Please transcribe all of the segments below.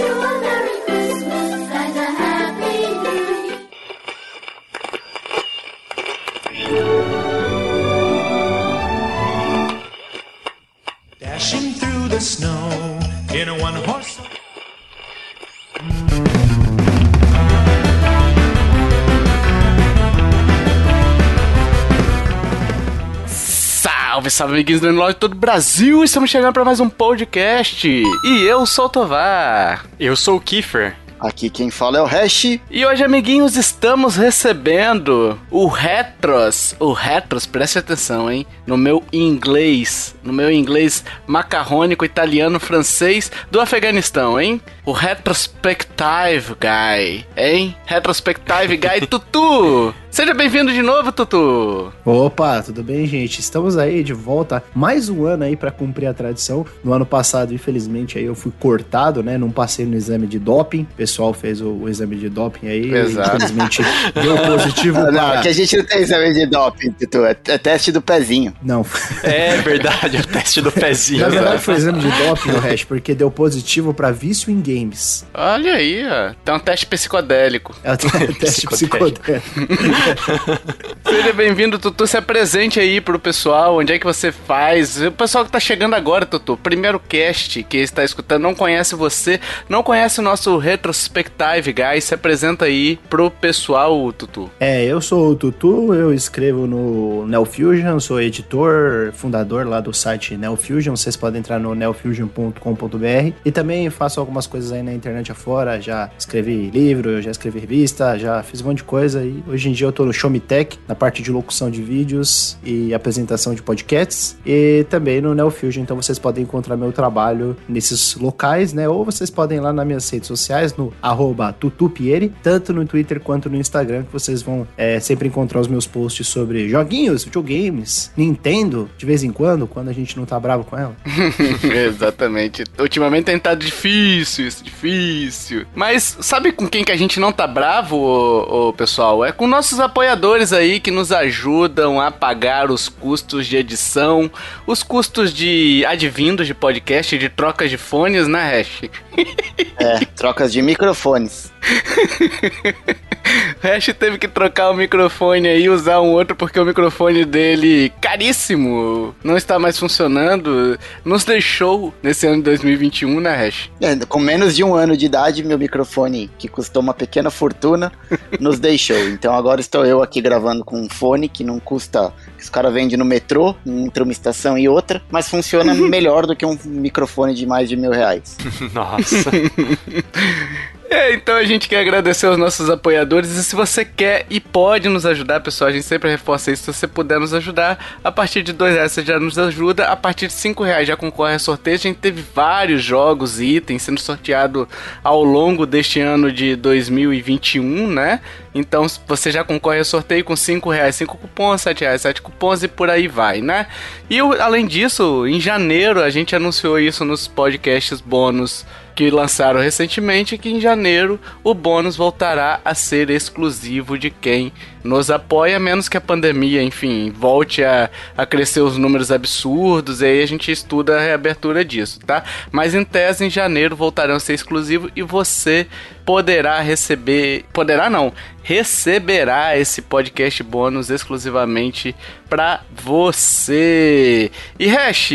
you Salve, amiguinhos do Nerd de todo o Brasil! Estamos chegando para mais um podcast. E eu sou o Tovar. Eu sou o Kiefer. Aqui quem fala é o Hash. E hoje, amiguinhos, estamos recebendo o Retros. O Retros, preste atenção, hein? No meu inglês. No meu inglês macarrônico, italiano, francês do Afeganistão, hein? O Retrospective Guy, hein? Retrospective Guy Tutu! Seja bem-vindo de novo, Tutu! Opa, tudo bem, gente? Estamos aí de volta, mais um ano aí pra cumprir a tradição. No ano passado, infelizmente, aí eu fui cortado, né? Não passei no exame de doping. O pessoal fez o, o exame de doping aí. Exato. Infelizmente, deu positivo Não, para... aqui a gente não tem exame de doping, Tutu. É, é teste do pezinho. Não, É verdade, o teste do pezinho. na verdade foi exame de doping, o hash, porque deu positivo pra vício em games. Olha aí, ó. Tem um teste psicodélico. É o teste Psicodélico. Seja bem-vindo, Tutu. Se apresente aí pro pessoal. Onde é que você faz? O pessoal que tá chegando agora, Tutu. Primeiro cast que está escutando não conhece você, não conhece o nosso Retrospective Guy. Se apresenta aí pro pessoal, Tutu. É, eu sou o Tutu, eu escrevo no Neofusion, sou editor, fundador lá do site Neofusion. Vocês podem entrar no neofusion.com.br e também faço algumas coisas aí na internet afora. Já escrevi livro, já escrevi revista, já fiz um monte de coisa e hoje em dia eu tô no Show Me Tech, na parte de locução de vídeos e apresentação de podcasts e também no Neofusion. Então vocês podem encontrar meu trabalho nesses locais, né? Ou vocês podem ir lá nas minhas redes sociais, no arroba tutupieri, tanto no Twitter quanto no Instagram, que vocês vão é, sempre encontrar os meus posts sobre joguinhos, videogames, Nintendo, de vez em quando, quando a gente não tá bravo com ela. Exatamente. Ultimamente tem estado difícil isso, difícil. Mas sabe com quem que a gente não tá bravo, ô, ô, pessoal? É com nossos apoiadores aí que nos ajudam a pagar os custos de edição, os custos de advindos de podcast, de trocas de fones, né, Hash? É, trocas de microfones. O Hash teve que trocar o microfone aí, usar um outro porque o microfone dele, caríssimo, não está mais funcionando. Nos deixou nesse ano de 2021, né, Hash? É, com menos de um ano de idade, meu microfone, que custou uma pequena fortuna, nos deixou. Então agora estou eu aqui gravando com um fone que não custa. que Os caras vendem no metrô, entre uma estação e outra, mas funciona melhor do que um microfone de mais de mil reais. Nossa. É, então a gente quer agradecer aos nossos apoiadores e se você quer e pode nos ajudar, pessoal, a gente sempre reforça isso, se você puder nos ajudar, a partir de dois reais você já nos ajuda, a partir de cinco reais já concorre a sorteio, a gente teve vários jogos e itens sendo sorteado ao longo deste ano de 2021, né? Então você já concorre a sorteio com cinco reais, cinco cupons, sete reais, sete cupons e por aí vai, né? E além disso, em janeiro a gente anunciou isso nos podcasts bônus que lançaram recentemente que em janeiro o bônus voltará a ser exclusivo de quem nos apoia, menos que a pandemia, enfim, volte a, a crescer os números absurdos, e aí a gente estuda a reabertura disso, tá? Mas em tese, em janeiro voltarão a ser exclusivos e você poderá receber. Poderá não, receberá esse podcast bônus exclusivamente pra você. E Hash,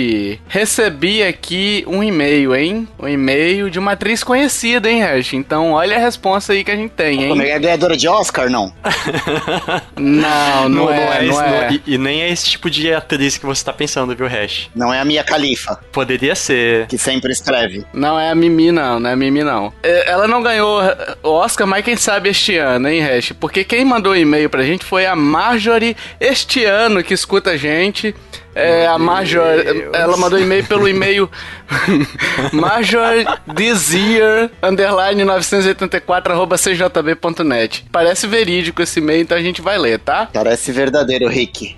recebi aqui um e-mail, hein? Um e-mail de uma atriz conhecida, hein, Hash? Então olha a resposta aí que a gente tem, Como hein? é ganhadora de Oscar, não? Não, não, é, não esse- é. e, e nem é esse tipo de atriz que você tá pensando, viu, Hash? Não é a minha califa, Poderia ser. que sempre escreve. Não é a Mimi, não, não é a Mimi, não. É, Ela não ganhou o Oscar, mas quem sabe este ano, hein, Hash? Porque quem mandou o e-mail pra gente foi a Marjorie este ano que escuta a gente. É, a Deus. ela mandou e-mail pelo e-mail Marjorie this year, underline 984 arroba cjb.net. Parece verídico esse e-mail, então a gente vai ler, tá? Parece verdadeiro, Rick.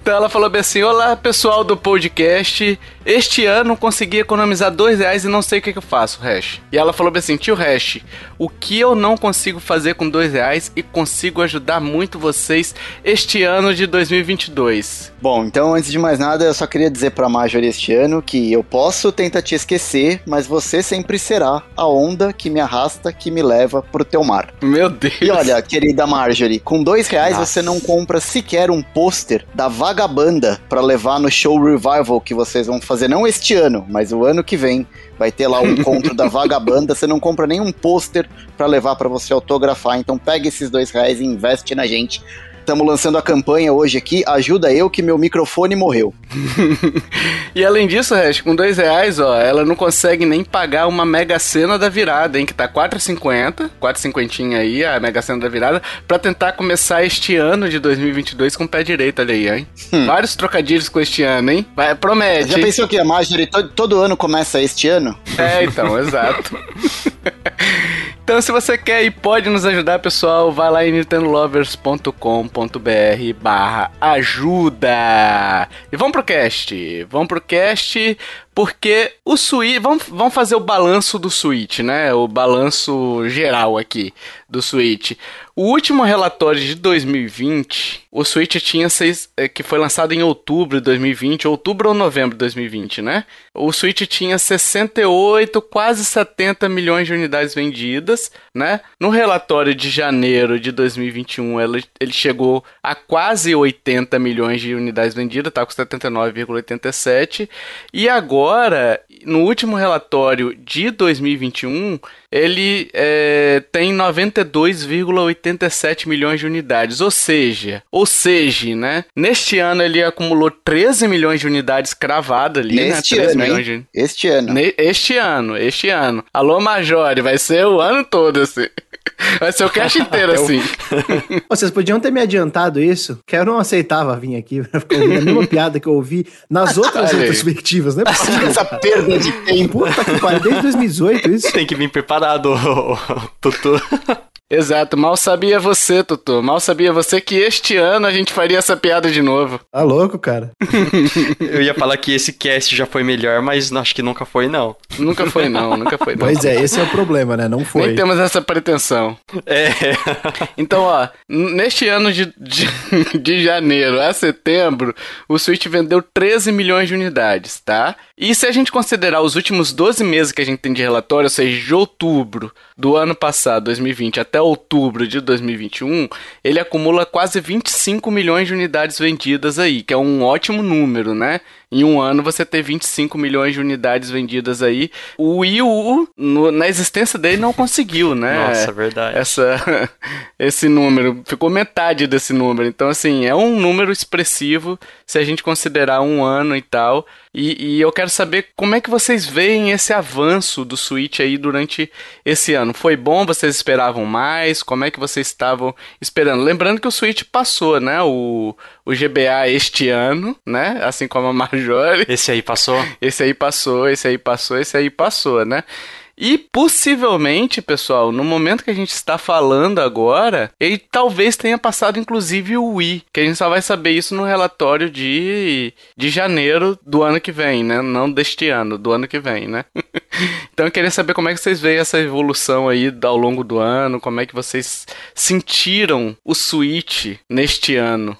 Então ela falou bem assim: Olá pessoal do podcast, este ano consegui economizar dois reais e não sei o que, que eu faço, Hash. E ela falou assim: Tio Hash, o que eu não consigo fazer com dois reais e consigo ajudar muito vocês este ano de 2022? Bom, Bom, então antes de mais nada, eu só queria dizer pra Marjorie este ano que eu posso tentar te esquecer, mas você sempre será a onda que me arrasta, que me leva pro teu mar. Meu Deus. E olha, querida Marjorie, com dois reais Nossa. você não compra sequer um pôster da Vagabanda pra levar no show revival que vocês vão fazer, não este ano, mas o ano que vem. Vai ter lá o encontro da Vagabanda, você não compra nenhum pôster pra levar pra você autografar. Então pega esses dois reais e investe na gente. Estamos lançando a campanha hoje aqui, ajuda eu que meu microfone morreu. E além disso, Hash, com dois reais, ó, ela não consegue nem pagar uma mega cena da virada, hein? Que tá 4,50, 4,50 aí, a mega cena da virada, pra tentar começar este ano de 2022 com o pé direito, olha aí, hein? Vários trocadilhos com este ano, hein? Vai, promete. Já pensou que a Marjorie to- todo ano começa este ano? É, então, exato. Então, se você quer e pode nos ajudar, pessoal, vai lá em nintendolovers.com.br barra ajuda. E vamos pro cast. Vamos pro cast porque o Switch... Vamos, vamos fazer o balanço do Switch, né? O balanço geral aqui do Switch. O último relatório de 2020, o Switch tinha seis, eh, que foi lançado em outubro de 2020, outubro ou novembro de 2020, né? O Switch tinha 68, quase 70 milhões de unidades vendidas, né? No relatório de janeiro de 2021, ele, ele chegou a quase 80 milhões de unidades vendidas, tá com 79,87. E agora, no último relatório de 2021, ele é, tem 92,87 milhões de unidades, ou seja, ou seja, né? Neste ano ele acumulou 13 milhões de unidades cravadas ali, Neste né? 13 ano, de Este ano. Ne- Este ano, este ano. Alô, Majore, vai ser o ano todo assim. Vai ser o cast inteiro assim. Ô, Vocês podiam ter me adiantado isso, que eu não aceitava vir aqui pra ficar ouvindo a mesma piada que eu ouvi nas outras retrospectivas, não é possível. Essa perda de tempo. Puta que pariu, desde 2018 isso. Tem que vir preparado, Tutu. Exato, mal sabia você, Tutu. Mal sabia você que este ano a gente faria essa piada de novo. Tá louco, cara. Eu ia falar que esse cast já foi melhor, mas acho que nunca foi, não. Nunca foi não, nunca foi não. Pois é, esse é o problema, né? Não foi. Nem temos essa pretensão. É. Então, ó, neste ano de, de, de janeiro a setembro, o Switch vendeu 13 milhões de unidades, tá? E se a gente considerar os últimos 12 meses que a gente tem de relatório, ou seja, de outubro do ano passado, 2020, até outubro de 2021, ele acumula quase 25 milhões de unidades vendidas aí, que é um ótimo número, né? Em um ano você ter 25 milhões de unidades vendidas aí. O Wii U, no- na existência dele, não conseguiu, né? Nossa, verdade. essa esse número, ficou metade desse número. Então, assim, é um número expressivo se a gente considerar um ano e tal. E, e eu quero saber como é que vocês veem esse avanço do Switch aí durante esse ano. Foi bom? Vocês esperavam mais? Como é que vocês estavam esperando? Lembrando que o Switch passou, né? O, o GBA este ano, né? Assim como a Majore. Esse aí passou? Esse aí passou, esse aí passou, esse aí passou, né? E possivelmente, pessoal, no momento que a gente está falando agora, ele talvez tenha passado inclusive o Wii, que a gente só vai saber isso no relatório de, de janeiro do ano que vem, né? Não deste ano, do ano que vem, né? então eu queria saber como é que vocês veem essa evolução aí ao longo do ano, como é que vocês sentiram o Switch neste ano.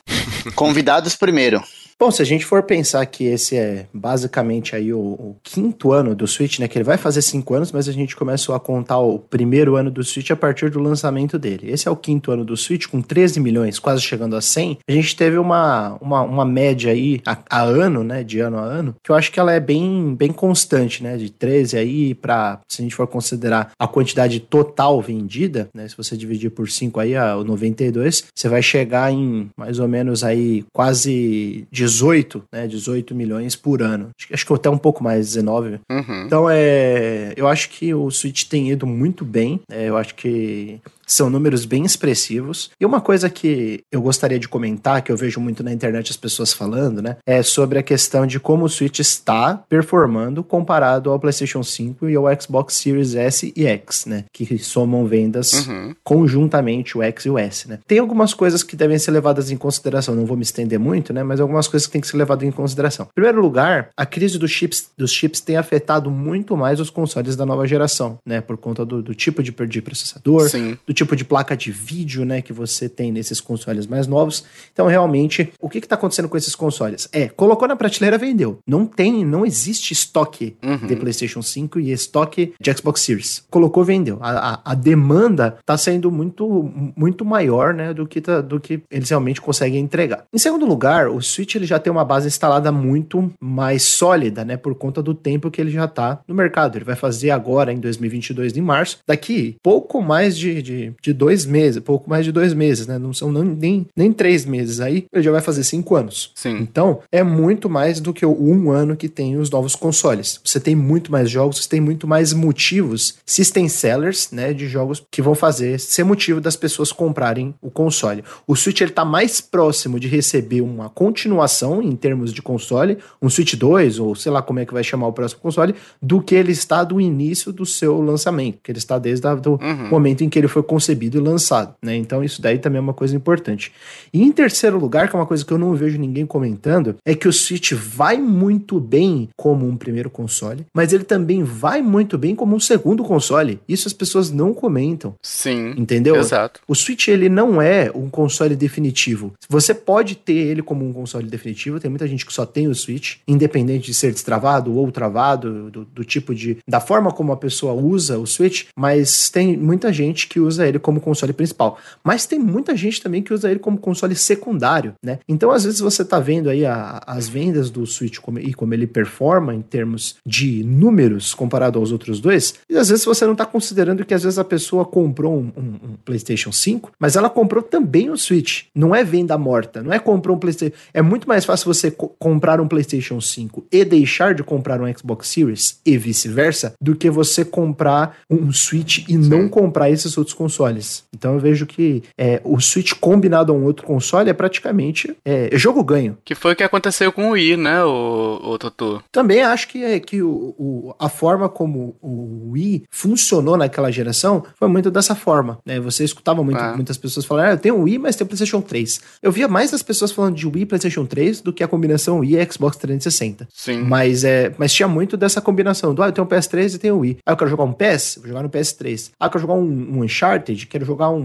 Convidados primeiro. Bom, se a gente for pensar que esse é basicamente aí o, o quinto ano do Switch, né? Que ele vai fazer cinco anos, mas a gente começou a contar o primeiro ano do Switch a partir do lançamento dele. Esse é o quinto ano do Switch, com 13 milhões, quase chegando a 100. A gente teve uma, uma, uma média aí a, a ano, né? De ano a ano, que eu acho que ela é bem, bem constante, né? De 13 aí para se a gente for considerar a quantidade total vendida, né? Se você dividir por 5 aí, o 92, você vai chegar em mais ou menos aí quase 18, né? 18 milhões por ano. Acho, que- acho que até um pouco mais, 19. Uhum. Então é. Eu acho que o Switch tem ido muito bem. É, eu acho que são números bem expressivos. E uma coisa que eu gostaria de comentar, que eu vejo muito na internet as pessoas falando, né? É sobre a questão de como o Switch está performando comparado ao PlayStation 5 e ao Xbox Series S e X, né? Que somam vendas Uhum. conjuntamente o X e o S, né? Tem algumas coisas que devem ser levadas em consideração, não vou me estender muito, né? Mas algumas coisas que têm que ser levadas em consideração. Em primeiro lugar, a crise dos chips, dos chips tem afetado muito mais os consoles da nova geração, né? Por conta do, do tipo de, de processador, Sim. do tipo de placa de vídeo, né, que você tem nesses consoles mais novos. Então, realmente, o que está acontecendo com esses consoles? É, colocou na prateleira, vendeu. Não tem, não existe estoque Uhum. de PlayStation 5 e estoque de Xbox Series. Colocou, vendeu. A, a, a demanda está sendo muito, muito maior, né, do que, tá- do que eles realmente conseguem entregar. Em segundo lugar, o Switch ele já tem uma base instalada muito mais sólida, né, por conta do tempo que ele já está no mercado. Ele vai fazer agora em 2022, em março, daqui pouco mais de, de, de dois meses, pouco mais de dois meses, né, não são nem, nem três meses aí, ele já vai fazer cinco anos. Sim. Então, é muito mais do que o um ano que tem os novos consoles. Você tem muito mais jogos, você tem muito mais motivos, system sellers, né, de jogos que vão fazer ser motivo das pessoas comprarem o console. O Switch ele tá mais próximo de receber uma continuação em termos de console, um Switch 2 ou sei lá como é que vai chamar o próximo console, do que ele está do início do seu lançamento, que ele está desde o Uhum. momento em que ele foi concebido e lançado, né? Então isso daí também é uma coisa importante. E em terceiro lugar, que é uma coisa que eu não vejo ninguém comentando, é que o Switch vai muito bem como um primeiro console, mas ele também vai muito bem como um segundo console. Isso as pessoas não comentam, Sim. entendeu? Exato. O Switch ele não é um console definitivo. Você pode ter ele como um console definitivo. Tem muita gente que só tem o Switch, independente de ser destravado ou travado, do, do tipo de da forma como a pessoa usa o Switch. Mas tem muita gente que usa ele como console principal. Mas tem muita gente também que usa ele como console secundário, né? Então às vezes você tá vendo aí a- as vendas do Switch como- e como ele performa em termos de números comparado aos outros dois. E às vezes você não tá considerando que às vezes a pessoa comprou um, um- um PlayStation 5, mas ela comprou também o Switch. Não é venda morta, não é comprou um PlayStation. É muito mais fácil você co- comprar um PlayStation 5 e deixar de comprar um Xbox Series e vice-versa, do que você comprar um Switch e não comprar esses outros consoles. Então eu vejo que é, o Switch combinado a um outro console é praticamente é, jogo ganho. Que foi o que aconteceu com o Wii, né, o, o? Também acho que, é, que o, o- a forma como o Wii funcionou naquela geração foi muito dessa forma. Né? Você escutava muito- Ah. muitas pessoas falarem, ah, eu tenho o Wii, mas tem o PlayStation 3. Eu via mais as pessoas falando de Wii e PlayStation 3 do que a combinação Wii e Xbox 360. Sim. Mas, é, mas tinha muito dessa combinação do, ah, eu tenho um PS3 e tenho o Wii. Ah, eu quero jogar um PS, vou jogar no PS3. Ah, eu quero jogar um, um Uncharted, quero jogar um,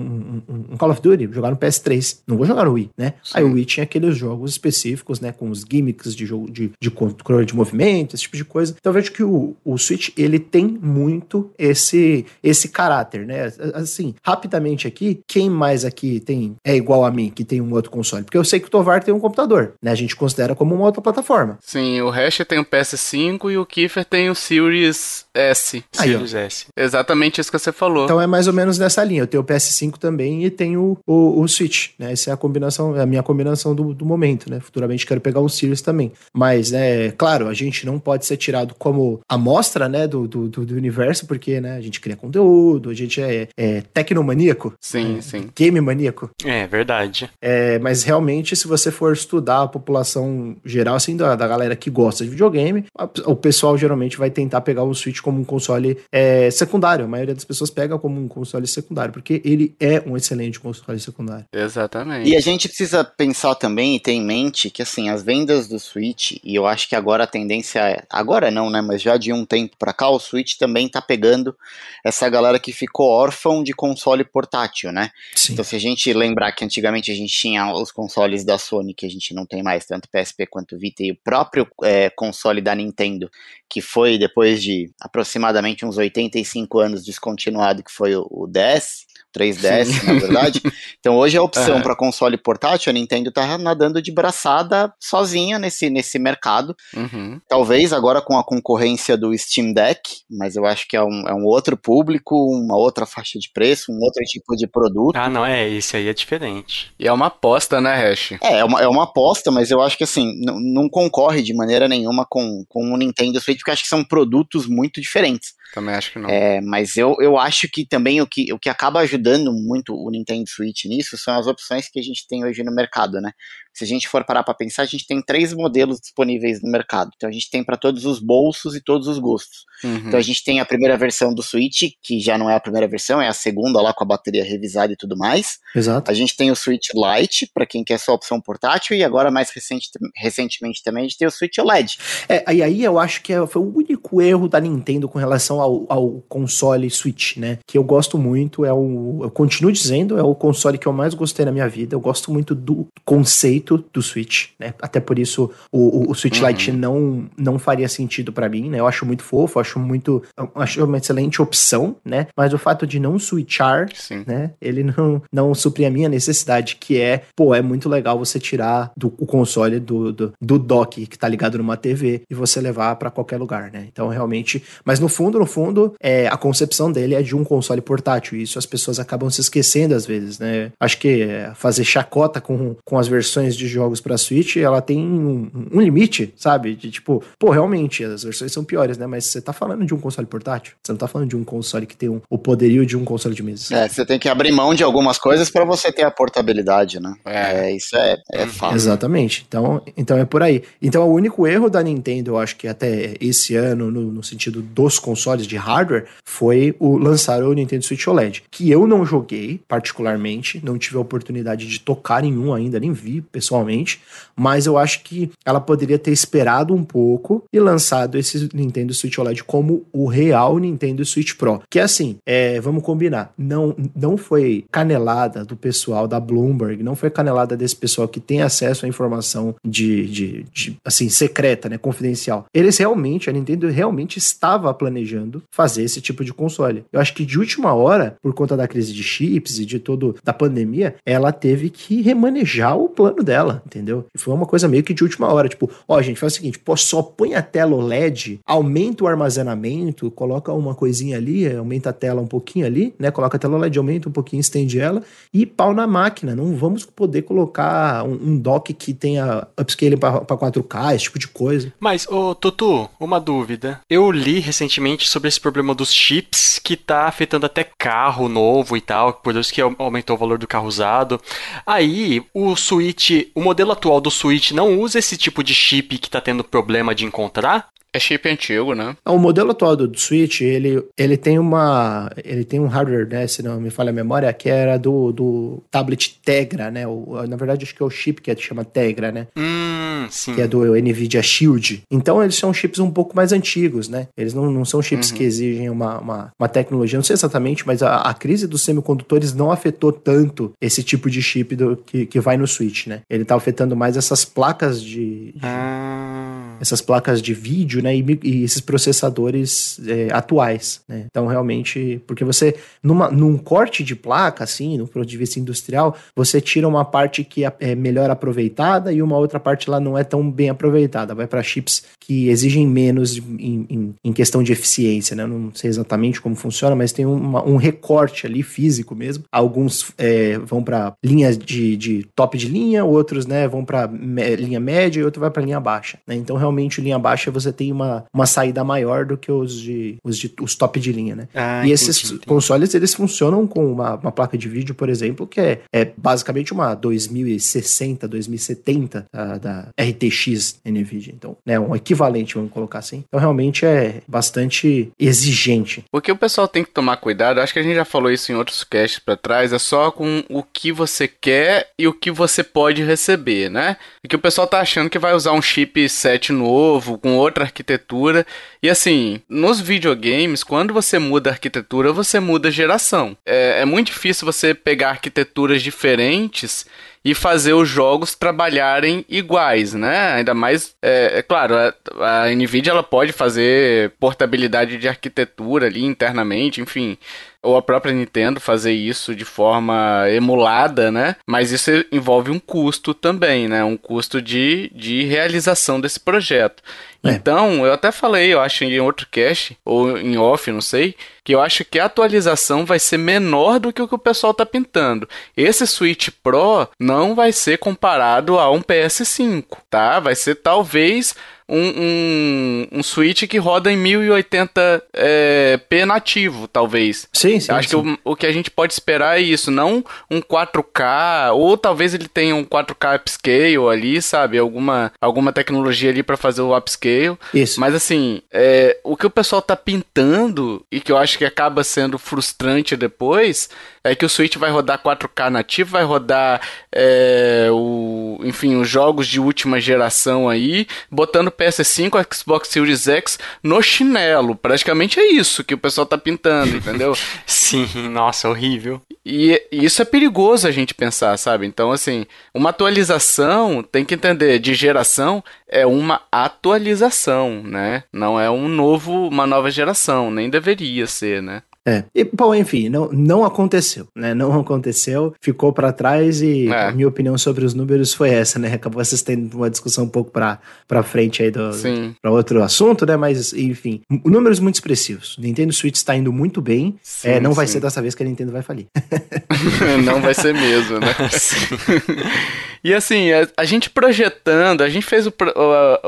um- um Call of Duty, vou jogar no PS3. Não vou jogar no Wii, né? Aí o Wii tinha aqueles jogos específicos, né, com os gimmicks de jogo de, de controle de movimento, esse tipo de coisa. Então eu vejo que o, o Switch, ele tem muito esse esse caráter, né? Assim, rapidamente aqui, quem mais aqui tem é igual a mim, que tem um outro console? Porque eu sei que o Tovar tem um computador, né? A gente considera como uma outra plataforma. Sim, o Hash tem o PS5 e o Kiefer tem o Series S. Aí, ó. Series S. Exatamente isso que você falou. Então é mais ou menos nessa linha. Eu tenho o PS5 também e tenho o, o Switch, né? Essa é a combinação, é a minha combinação do, do momento, né? Futuramente quero pegar o Series também. Mas, né, claro, a gente não pode ser tirado como amostra, né, do, do, do- do universo, porque, né, a gente cria conteúdo, a gente é, é tecnomaníaco, Sim, é, sim. game maníaco. É, verdade. É, mas realmente, se você for estudar a população geral, assim, da, da galera que gosta de videogame, a- o pessoal geralmente vai tentar pegar o Switch como um console é, secundário. A maioria das pessoas pega como um console secundário, porque ele é um excelente console secundário. Exatamente. E a gente precisa pensar também e ter em mente que assim, as vendas do Switch, e eu acho que agora a tendência é, agora não, né, mas já de um tempo pra cá, o Switch também tá pegando essa galera que ficou órfão de console portátil, né? Sim. Então se a gente lembrar que antigamente a gente tinha os consoles da Sony, que a gente não tem mais, tanto PSP quanto Vita, e o próprio é, console da Nintendo, que foi depois de aproximadamente uns 85 anos descontinuado, que foi o, o DS, 3DS, na verdade. Então hoje a opção para console portátil, a Nintendo tá nadando de braçada sozinha nesse, nesse mercado. Uhum. Talvez agora com a concorrência do Steam Deck, mas eu acho que é um, é um outro público, uma outra faixa de preço, um outro tipo de produto. Ah, não, é, esse aí é diferente. E é uma aposta, né, Hash? É, é uma, é uma aposta, mas eu acho que assim, não concorre de maneira nenhuma com, com o Nintendo Switch, porque acho que são produtos muito diferentes. Também acho que não. É, mas eu, eu acho que também o que, o que acaba ajudando muito o Nintendo Switch nisso são as opções que a gente tem hoje no mercado, né? Se a gente for parar para pensar, a gente tem três modelos disponíveis no mercado. Então a gente tem para todos os bolsos e todos os gostos. Uhum. Então a gente tem a primeira versão do Switch, que já não é a primeira versão, é a segunda lá com a bateria revisada e tudo mais. Exato. A gente tem o Switch Lite, para quem quer só a opção portátil, e agora mais recente, recentemente também a gente tem o Switch OLED. É, e aí eu acho que é- foi o único erro da Nintendo com relação ao, ao console Switch, né? Que eu gosto muito, é o. Eu continuo dizendo, é o console que eu mais gostei na minha vida. Eu gosto muito do conceito do Switch, né? Até por isso o, o- o Switch Lite não, não faria sentido pra mim, né? Eu acho muito fofo, acho muito. acho uma excelente opção, né? Mas o fato de não switchar Sim. né? Ele não, não supre a minha necessidade, que é, pô, é muito legal você tirar do, o console do, do, do dock que tá ligado numa TV e você levar pra qualquer lugar, né? Então, realmente. Mas no fundo, no fundo, é, a concepção dele é de um console portátil. E isso as pessoas acabam se esquecendo às vezes, né? Acho que é, fazer chacota com, com as versões de jogos pra Switch, ela tem um, um limite, sabe? De tipo, pô, realmente, as versões são piores, né? Mas você tá falando de um console portátil. Você não tá falando de um console que tem um- o poderio de um console de mesa. É, você tem que abrir mão de algumas coisas para você ter a portabilidade, né? É. É, isso é, é fato. Exatamente. Então, então é por aí. Então, o único erro da Nintendo, eu acho que até esse ano, no, no sentido dos consoles de hardware, foi o lançar o Nintendo Switch OLED, que eu não joguei particularmente, não tive a oportunidade de tocar em um ainda, nem vi pessoalmente, mas eu acho que ela poderia ter esperado um pouco e lançado esse Nintendo Switch OLED como o real Nintendo Switch Pro. Que assim, é, vamos combinar, não, não foi canelada do pessoal da Bloomberg, não foi canelada desse pessoal que tem acesso à informação de, de, de, assim, secreta, né, confidencial. Eles realmente, a Nintendo realmente estava planejando fazer esse tipo de console. Eu acho que de última hora, por conta da crise de chips e de todo da pandemia, ela teve que remanejar o plano dela, entendeu? E foi uma coisa meio que de última hora, tipo, ó, gente, faz o seguinte, pô, só põe a tela OLED, aumenta o armazenamento, coloca uma coisinha ali, aumenta a tela um pouquinho ali, né? Coloca a tela OLED, aumenta um pouquinho, estende ela e pau na máquina. Não vamos poder colocar um, um dock que tenha upscaling para 4K, esse tipo de coisa. Mas, ô Tutu, uma dúvida. Eu li recentemente sobre esse problema dos chips que tá afetando até carro novo e tal, por isso que au- aumentou o valor do carro usado. Aí, o Switch, o modelo atual do Switch não usa esse tipo de chip que tá tendo problema de encontrar? É chip antigo, né? O modelo atual do Switch, ele, ele tem uma. Ele tem um hardware, né? Se não me falha a memória, que era do, do tablet Tegra, né? O, na verdade, acho que é o chip que chama Tegra, né? Hum, sim. que é do Nvidia Shield. Então eles são chips um pouco mais antigos, né? Eles não, não são chips que exigem uma, uma, uma tecnologia, não sei exatamente, mas a, a crise dos semicondutores não afetou tanto esse tipo de chip do, que, que vai no Switch, né? Ele tá afetando mais essas placas de, de- Ah, essas placas de vídeo, né, e, e esses processadores é, atuais, né? Então realmente, porque você numa, num corte de placa, assim, no ponto de vista industrial, você tira uma parte que é é melhor aproveitada e uma outra parte lá não é tão bem aproveitada, vai para chips que exigem menos em, em- em questão de eficiência, né? Não sei exatamente como funciona, mas tem uma- um recorte ali físico mesmo. Alguns é, vão para linhas de, de top de linha, outros, né, vão para linha média e outro vai para linha baixa, né? Então realmente linha baixa você tem uma, uma saída maior do que os de os, de, os top de linha, né? ah, e entendi, esses entendi. consoles, eles funcionam com uma, uma placa de vídeo, por exemplo, que é, é basicamente uma 2060, 2070 da, da RTX NVIDIA. Então, né, um equivalente, vamos colocar assim. Então, realmente é bastante exigente. O que o pessoal tem que tomar cuidado, acho que a gente já falou isso em outros casts pra trás, é só com o que você quer e o que você pode receber, né? Porque o pessoal tá achando que vai usar um chipset novo, com outra arquitetura. E assim, nos videogames, quando você muda a arquitetura, você muda a geração. É, é muito difícil você pegar arquiteturas diferentes e fazer os jogos trabalharem iguais, né? Ainda mais, é, é claro, a, a Nvidia ela pode fazer portabilidade de arquitetura ali internamente, enfim, ou a própria Nintendo fazer isso de forma emulada, né? Mas isso envolve um custo também, né? Um custo de, de realização desse projeto. É. Então, eu até falei, eu acho em outro cast, ou em off, não sei, que eu acho que a atualização vai ser menor do que o que o pessoal tá pintando. Esse Switch Pro não vai ser comparado a um PS5, tá? Vai ser talvez um, um, um Switch que roda em 1080p é, nativo, talvez. Sim, sim. Eu acho sim. que o, o que a gente pode esperar é isso, não um 4K, ou talvez ele tenha um 4K upscale ali, sabe? Alguma, alguma tecnologia ali pra fazer o upscale. Isso. Mas assim, é, o que o pessoal tá pintando e que eu acho que acaba sendo frustrante depois é que o Switch vai rodar 4K nativo, vai rodar é, o, enfim, os jogos de última geração aí, botando PS5, Xbox Series X no chinelo. Praticamente é isso que o pessoal tá pintando, entendeu? Sim, nossa, horrível. E e isso é perigoso a gente pensar, sabe? Então, assim, uma atualização, tem que entender, de geração é uma atualização, né? Não é um novo, uma nova geração, nem deveria ser, né? É. E, bom, enfim, não, não aconteceu, né? Não aconteceu, ficou pra trás e É. a minha opinião sobre os números foi essa, né? Acabou assistindo uma discussão um pouco pra, pra frente aí do, Sim. para outro assunto, né? Mas, enfim, números muito expressivos. Nintendo Switch está indo muito bem. Sim, é, não vai sim. ser dessa vez que a Nintendo vai falir. Não vai ser mesmo, né? E assim, a, a gente projetando, a gente fez o, o-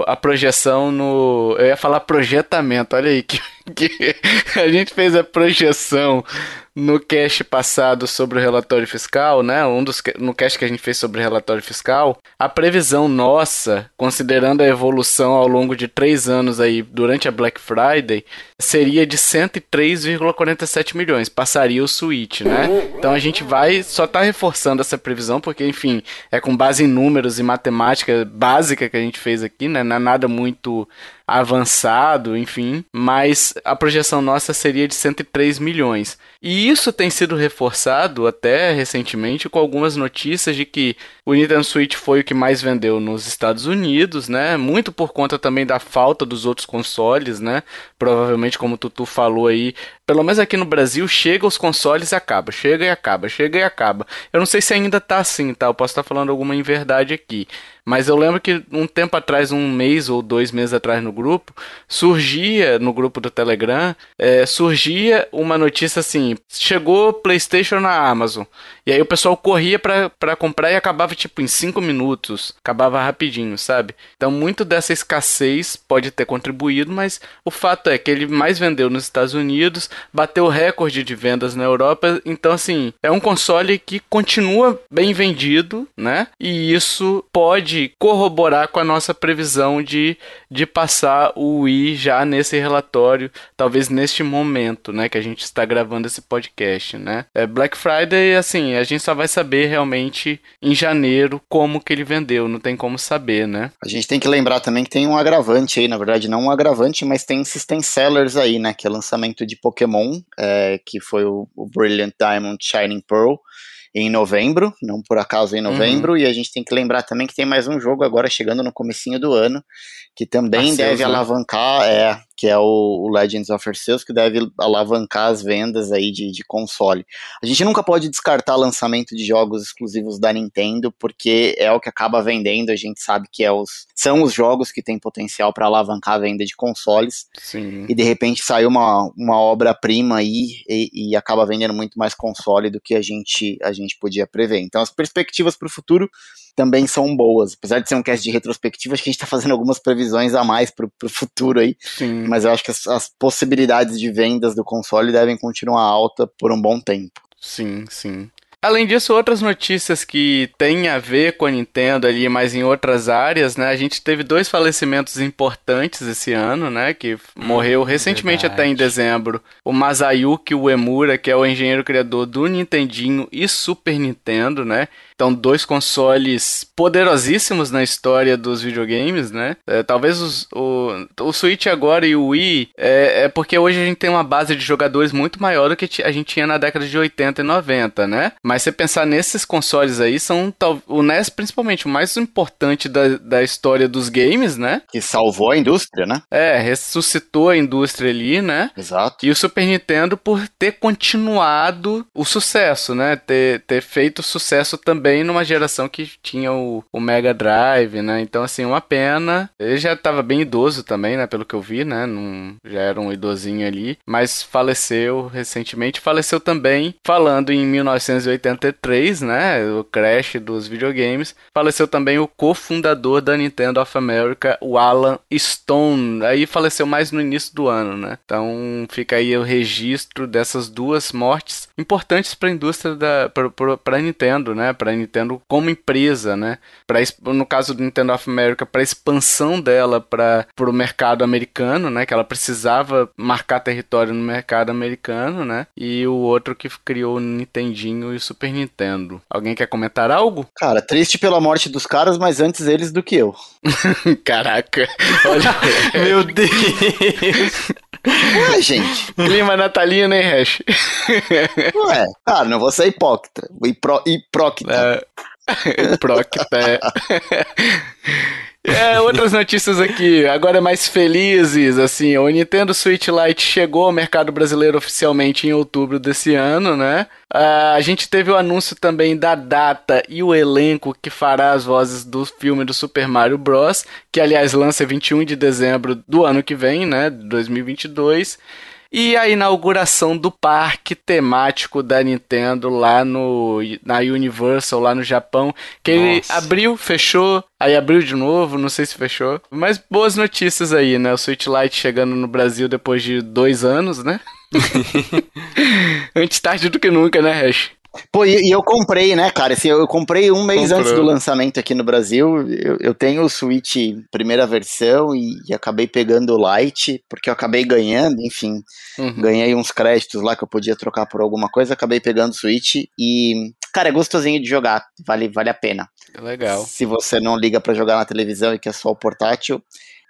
o- a projeção no. Eu ia falar projetamento, olha aí, que a gente fez a projeção no cast passado sobre o relatório fiscal, né? Um dos no cast que a gente fez sobre o relatório fiscal, a previsão nossa, considerando a evolução ao longo de três anos aí durante a Black Friday, seria de 103,47 milhões, passaria o Switch, né? Então a gente vai só tá reforçando essa previsão porque, enfim, é com base em números e matemática básica que a gente fez aqui, né? Não é nada muito avançado, enfim, mas a projeção nossa seria de 103 milhões. E isso tem sido reforçado até recentemente com algumas notícias de que o Nintendo Switch foi o que mais vendeu nos Estados Unidos, né? Muito por conta também da falta dos outros consoles, né? Provavelmente, como o Tutu falou aí, pelo menos aqui no Brasil, chega os consoles e acaba, chega e acaba, chega e acaba. Eu não sei se ainda tá assim, tá? Eu posso estar falando alguma inverdade aqui. Mas eu lembro que um tempo atrás, um mês ou dois meses atrás no grupo, surgia, no grupo do Telegram, é, surgia uma notícia assim: chegou PlayStation na Amazon. E aí o pessoal corria pra comprar e acabava tipo em cinco minutos. Acabava rapidinho, sabe? Então muito dessa escassez pode ter contribuído, mas o fato é que ele mais vendeu nos Estados Unidos, bateu o recorde de vendas na Europa. Então, assim, é um console que continua bem vendido, né? E isso pode corroborar com a nossa previsão de, de passar o Wii já nesse relatório, talvez neste momento, né? Que a gente está gravando esse podcast, né? É Black Friday, assim, a gente só vai saber realmente em janeiro como que ele vendeu, não tem como saber, né? A gente tem que lembrar também que tem um agravante aí, na verdade, não um agravante, mas tem system sellers aí, né? Que é lançamento de Pokémon, é, que foi o, o Brilliant Diamond Shining Pearl em novembro, não por acaso em novembro, e a gente tem que lembrar também que tem mais um jogo agora chegando no comecinho do ano, que também deve né? alavancar, é, que é o, Legends of Arceus, que deve alavancar as vendas aí de, de console. A gente nunca pode descartar lançamento de jogos exclusivos da Nintendo, porque é o que acaba vendendo, a gente sabe que é os, são os jogos que têm potencial para alavancar a venda de consoles, Sim. e de repente sai uma, uma obra-prima aí e, e acaba vendendo muito mais console do que a gente, a gente podia prever. Então as perspectivas para o futuro também são boas. Apesar de ser um cast de retrospectiva, acho que a gente está fazendo algumas previsões a mais para o futuro aí, Sim. mas eu acho que as, as possibilidades de vendas do console devem continuar alta por um bom tempo. Sim, sim. Além disso, outras notícias que têm a ver com a Nintendo ali, mas em outras áreas, né? A gente teve dois falecimentos importantes esse ano, né? Que morreu recentemente verdade. até em dezembro. O Masayuki Uemura, que é o engenheiro criador do Nintendinho e Super Nintendo, né? Então, dois consoles poderosíssimos na história dos videogames, né? É, talvez os- o, o Switch agora e o Wii é, é porque hoje a gente tem uma base de jogadores muito maior do que a gente tinha na década de 80 e 90, né? Mas você pensar nesses consoles aí, são o NES principalmente o mais importante da, da história dos games, né? Que salvou a indústria, né? É, ressuscitou a indústria ali, né? Exato. E o Super Nintendo por ter continuado o sucesso, né? Ter, ter feito sucesso também também numa geração que tinha o, o Mega Drive, né? Então, assim, uma pena. Ele já tava bem idoso também, né? Pelo que eu vi, né? Num, já era um idosinho ali. Mas faleceu recentemente. Faleceu também, falando em 1983, né? O crash dos videogames. Faleceu também o cofundador da Nintendo of America, o Alan Stone. Aí faleceu mais no início do ano, né? Então fica aí o registro dessas duas mortes importantes para a indústria da para Nintendo, né? Para a Nintendo como empresa, né? Para no caso do Nintendo of America, para expansão dela para o mercado americano, né? Que ela precisava marcar território no mercado americano, né? E o outro que criou o Nintendinho e o Super Nintendo. Alguém quer comentar algo? Cara, triste pela morte dos caras, mas antes eles do que eu. Caraca, olha. Meu Deus! Ué, gente. Clima natalino, hein, Hash? Ué, cara, não vou ser hipócrita. Hipro, hipróquita. É. Procta. É. Outras notícias aqui, agora mais felizes, assim, o Nintendo Switch Lite chegou ao mercado brasileiro oficialmente em outubro desse ano, né? Ah, a gente teve o anúncio também da data e o elenco que fará as vozes do filme do Super Mario Bros, que aliás lança 21 de dezembro do ano que vem, né, 2022 e a inauguração do parque temático da Nintendo lá no na Universal lá no Japão, que ele Nossa. abriu, fechou, aí abriu de novo, não sei se fechou. Mas boas notícias aí, né? O Switch Lite chegando no Brasil depois de dois anos, né? Antes tarde do que nunca, né, Hash? Pô, e, e eu comprei, né, cara? Assim, eu comprei um mês Comprou. antes do lançamento aqui no Brasil. Eu, eu tenho o Switch primeira versão e, e acabei pegando o Lite, porque eu acabei ganhando, enfim. Uhum. Ganhei uns créditos lá que eu podia trocar por alguma coisa, acabei pegando o Switch e. Cara, é gostosinho de jogar, vale, vale a pena. Legal. Se você não liga pra jogar na televisão e quer só o portátil,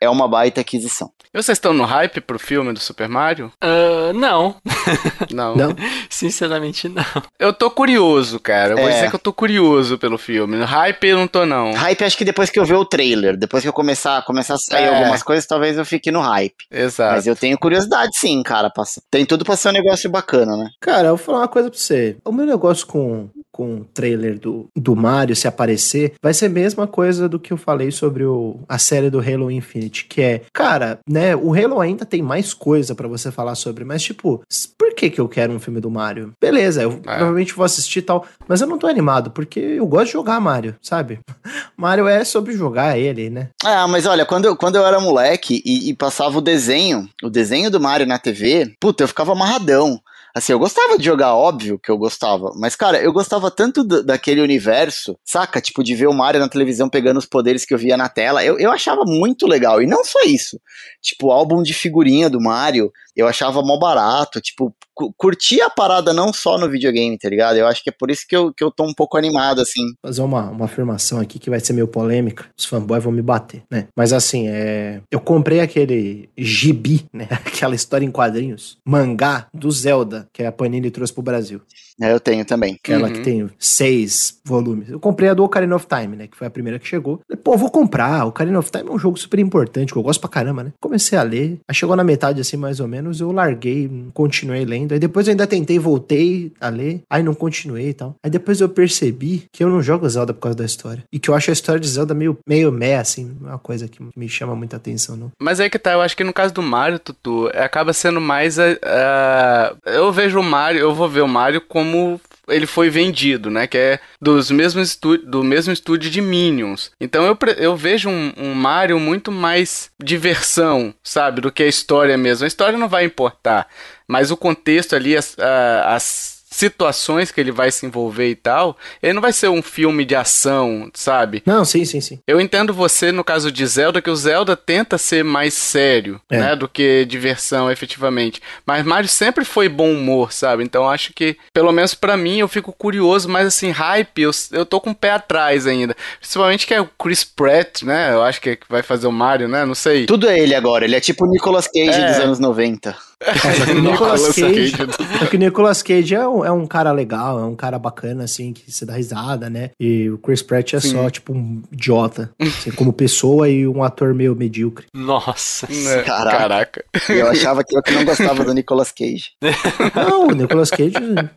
é uma baita aquisição. E vocês estão no hype pro filme do Super Mario? Ah, não, Não. Não? sinceramente não. Eu tô curioso, cara. Eu vou É. dizer que eu tô curioso pelo filme. No hype eu não tô, não. Hype, acho que depois que eu ver o trailer, depois que eu começar, começar a sair É. algumas coisas, talvez eu fique no hype. Exato. Mas eu tenho curiosidade sim, cara. passa- Tem tudo pra ser um negócio bacana, né? Cara, eu vou falar uma coisa pra você. O meu negócio com, com o trailer do, do Mario, se aparecer, vai ser a mesma coisa do que eu falei sobre o, a série do Halo Infinite, que é, cara, né, o Halo ainda tem mais coisa pra você falar sobre, mas tipo, por que que eu quero um filme do Mario? Beleza, eu provavelmente vou assistir e tal, mas eu não tô animado, porque eu gosto de jogar Mario, sabe? Mario é sobre jogar ele, né? Ah, mas olha, quando eu, quando eu era moleque e, e passava o desenho, o desenho do Mario na TV, puta, eu ficava amarradão. Assim, eu gostava de jogar, óbvio que eu gostava. Mas, cara, eu gostava tanto da- daquele universo, saca? Tipo, de ver o Mario na televisão pegando os poderes que eu via na tela. Eu, eu achava muito legal. E não só isso. Tipo, o álbum de figurinha do Mario, eu achava mó barato. Tipo, cu- curtia a parada não só no videogame, tá ligado? Eu acho que é por isso que eu, que eu tô um pouco animado, assim. fazer uma, uma afirmação aqui que vai ser meio polêmica. Os fanboys vão me bater, né? Mas assim, é... eu comprei aquele gibi, né? Aquela história em quadrinhos, mangá do Zelda, que a Panini trouxe pro Brasil. É, eu tenho também. Aquela Uhum. que tem seis volumes. Eu comprei a do Ocarina of Time, né? Que foi a primeira que chegou. Falei, Pô, vou comprar. O Ocarina of Time é um jogo super importante, que eu gosto pra caramba, né? Comecei a ler. Aí chegou na metade, assim, mais ou menos, eu larguei, continuei lendo. Aí depois eu ainda tentei, voltei a ler. Aí não continuei e tal. Aí depois eu percebi que eu não jogo Zelda por causa da história. E que eu acho a história de Zelda meio, meio meh, assim. É uma coisa que me chama muita atenção, não. Mas aí que tá, eu acho que no caso do Mario, Tutu, acaba sendo mais a- Eu vejo o Mario, eu vou ver o Mario como ele foi vendido, né? Que é dos mesmos do mesmo estúdio de Minions. Então eu, eu vejo um, um Mario muito mais diversão, sabe? Do que a história mesmo. A história não vai importar. Mas o contexto ali, as, as situações que ele vai se envolver e tal, ele não vai ser um filme de ação, sabe? Não, sim, sim, sim. Eu entendo você no caso de Zelda, que o Zelda tenta ser mais sério, É. né, do que diversão efetivamente. Mas Mario sempre foi bom humor, sabe? Então acho que, pelo menos pra mim, eu fico curioso, mas assim, hype, eu, eu tô com o pé atrás ainda. Principalmente que é o Chris Pratt, né? Eu acho que é que vai fazer o Mario, né? Não sei. Tudo é ele agora. Ele é tipo o Nicolas Cage É. dos anos 90. Só que o Nicolas Cage, Cage. só que o Nicolas Cage é um, é um cara legal, é um cara bacana, assim, que você dá risada, né? E o Chris Pratt é só, tipo, um idiota. assim, como pessoa e um ator meio medíocre. Nossa. É, Caraca. Caraca. E eu achava que eu que não gostava do Nicolas Cage. Não, o Nicolas Cage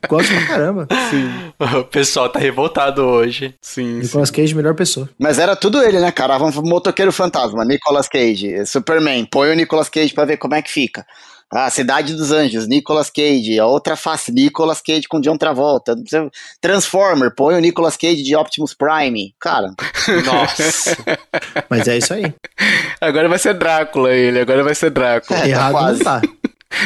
gosta pra caramba. O pessoal tá revoltado hoje. Sim, sim. Nicolas Cage, melhor pessoa. Mas era tudo ele, né, cara? Um motoqueiro fantasma, Nicolas Cage, Superman, põe o Nicolas Cage pra ver como é que fica. A Cidade dos Anjos, Nicolas Cage, a outra face, Nicolas Cage com John Travolta. Transformer, põe o Nicolas Cage de Optimus Prime. Cara, Nossa. Mas é isso aí. Agora vai ser Drácula ele, agora vai ser Drácula. É, tá Errado quase. não tá.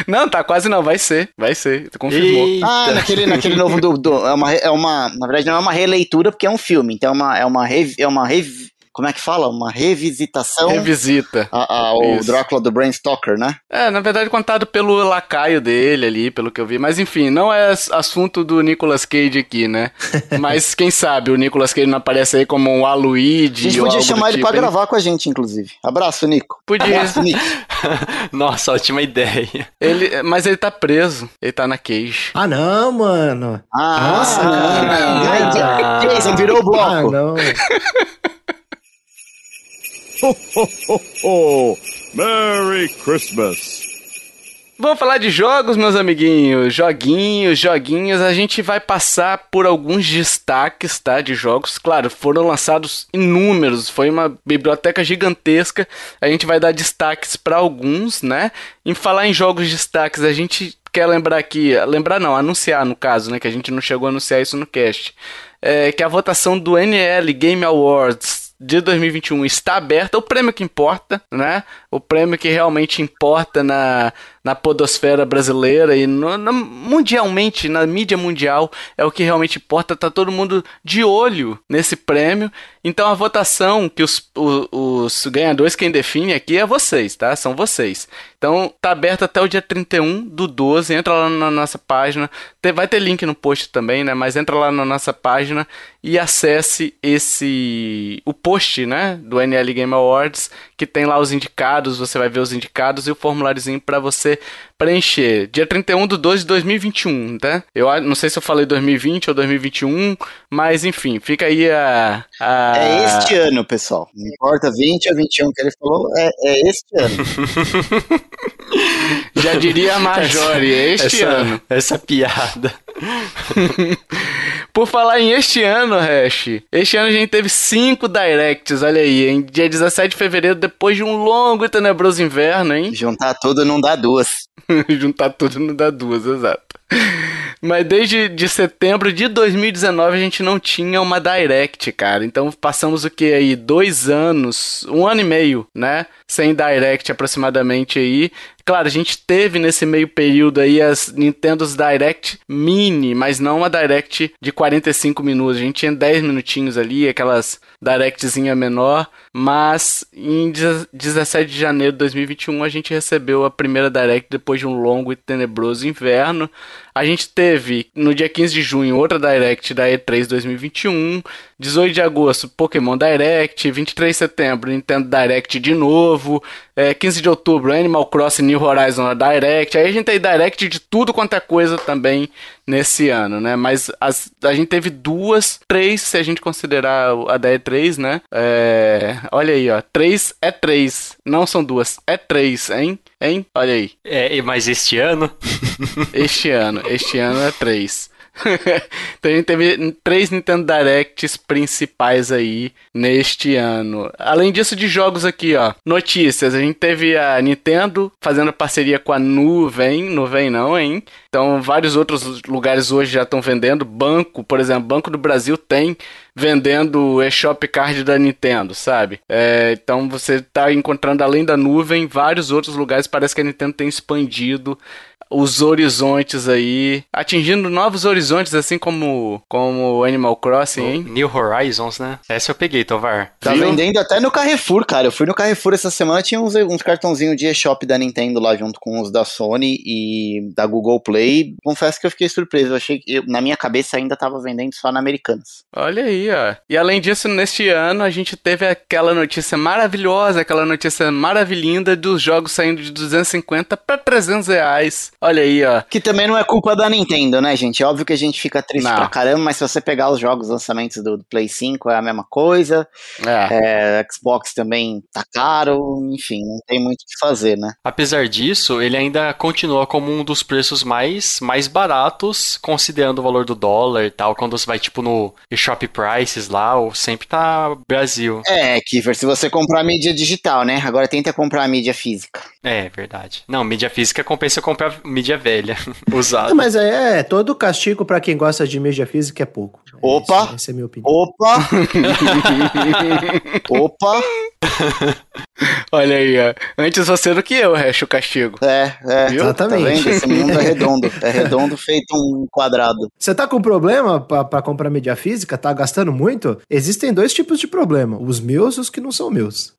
Não, tá quase não, vai ser, vai ser, confirmou. Eita. Ah, naquele, naquele novo do, do- é, uma, é uma. Na verdade, não é uma releitura, porque é um filme. Então é uma. É uma, rev- é uma rev- como é que fala? Uma revisitação Revisita. a- ao Isso. Drácula do Bram Stoker, né? É, na verdade contado pelo lacaio dele ali, pelo que eu vi. Mas enfim, não é ass- assunto do Nicolas Cage aqui, né? Mas quem sabe o Nicolas Cage não aparece aí como um A Aluide gente ou podia chamar ele tipo. pra gravar com a gente, inclusive. Abraço, Nico. Podia. Abraço, Nico. Nossa, ótima ideia. Ele, mas ele tá preso, ele tá na Cage. Ah, não, mano. Ah, Nossa, não. cara. Ai, Jason, virou o Ah, bloco. não. Oh, Merry Christmas. Vamos falar de jogos, meus amiguinhos. Joguinhos, joguinhos. A gente vai passar por alguns destaques, tá? De jogos. Claro, foram lançados inúmeros. Foi uma biblioteca gigantesca. A gente vai dar destaques para alguns, né? Em falar em jogos destaques, a gente quer lembrar aqui. Lembrar não, anunciar no caso, né? Que a gente não chegou a anunciar isso no cast. É, que a votação do NL Game Awards de 2021 está aberta, o prêmio que importa, né? O prêmio que realmente importa na, na podosfera brasileira e no, na- mundialmente, na mídia mundial, é o que realmente importa. Tá todo mundo de olho nesse prêmio. Então a votação que os, o- os ganhadores, quem define aqui é vocês, tá? São vocês. Então tá aberto até o dia 31 do 12. Entra lá na nossa página. Vai ter link no post também, né? Mas entra lá na nossa página e acesse esse o post, né, do NL Game Awards, que tem lá os indicados, você vai ver os indicados e o formuláriozinho para você preencher. Dia 31 de 12 de 2021, tá? Eu não sei se eu falei 2020 ou 2021, mas enfim, fica aí a, a- É este ano, pessoal. Não importa 20 ou 21 que ele falou, é, é este ano. já diria a Majori, é este essa, ano. Essa piada. Por falar em este ano, Hash, este ano a gente teve cinco directs, olha aí, em dia 17 de fevereiro, depois de um longo e tenebroso inverno, hein? Juntar tudo não dá duas. Juntar tudo não dá duas, exato. Mas desde de setembro de 2019 a gente não tinha uma Direct, cara. Então passamos o que aí? Dois anos, um ano e meio, né? Sem Direct aproximadamente aí. Claro, a gente teve nesse meio período aí as Nintendo's Direct Mini, mas não uma Direct de 45 minutos. A gente tinha 10 minutinhos ali, aquelas Directzinha menor. Mas em 17 de janeiro de 2021 a gente recebeu a primeira Direct depois de um longo e tenebroso inverno. A gente teve no dia 15 de junho outra Direct da E3 2021. 18 de agosto, Pokémon Direct. 23 de setembro, Nintendo Direct de novo. É, 15 de outubro, Animal Crossing New Horizon Direct. Aí a gente tem Direct de tudo quanto é coisa também nesse ano, né? Mas as- a gente teve duas, três, se a gente considerar a da E3, né? É, olha aí, ó. Três é três. Não são duas, é três, hein? Hein? Olha aí. É, mas este ano. Este ano. Este ano é três. Então a gente teve três Nintendo Directs principais aí neste ano. Além disso, de jogos aqui, ó. Notícias. A gente teve a Nintendo fazendo parceria com a Nuvem. Nuvem não, hein? Então, vários outros lugares hoje já estão vendendo. Banco, por exemplo, Banco do Brasil tem vendendo o eShop Card da Nintendo, sabe? É, então você tá encontrando além da nuvem vários outros lugares. Parece que a Nintendo tem expandido os horizontes aí, atingindo novos horizontes assim como como Animal Crossing, hein? New Horizons, né? Essa eu peguei, Tovar. Tá Viu? vendendo até no Carrefour, cara. Eu fui no Carrefour essa semana, tinha uns, uns cartãozinhos de eShop da Nintendo lá junto com os da Sony e da Google Play. Confesso que eu fiquei surpreso. Eu achei que eu- na minha cabeça ainda tava vendendo só na Americanas. Olha aí, ó. E além disso, neste ano a gente teve aquela notícia maravilhosa, aquela notícia maravilhinda dos jogos saindo de 250 pra 300 reais. Olha aí, ó. Que também não é culpa da Nintendo, né, gente? É óbvio que a gente fica triste Não. pra caramba, mas se você pegar os jogos lançamentos do, do Play 5 é a mesma coisa. É. É, Xbox também tá caro, enfim, não tem muito o que fazer, né? Apesar disso, ele ainda continua como um dos preços mais, mais baratos, considerando o valor do dólar e tal. Quando você vai, tipo, no Shop Prices lá, ou sempre tá Brasil. É, Kiefer, se você comprar mídia digital, né? Agora tenta comprar a mídia física. É, verdade. Não, mídia física compensa comprar mídia velha, usada. Ah, mas é, todo castigo pra quem gosta de mídia física é pouco. É Opa! isso, essa é a minha opinião. Opa! Opa! Olha aí, ó. Antes você do que eu, Hash, o castigo. É, é. Viu? Exatamente. Tá? Esse mundo é redondo. É redondo feito um quadrado. Você tá com problema pra, pra comprar mídia física? Tá gastando muito? Existem dois tipos de problema: os meus e os que não são meus.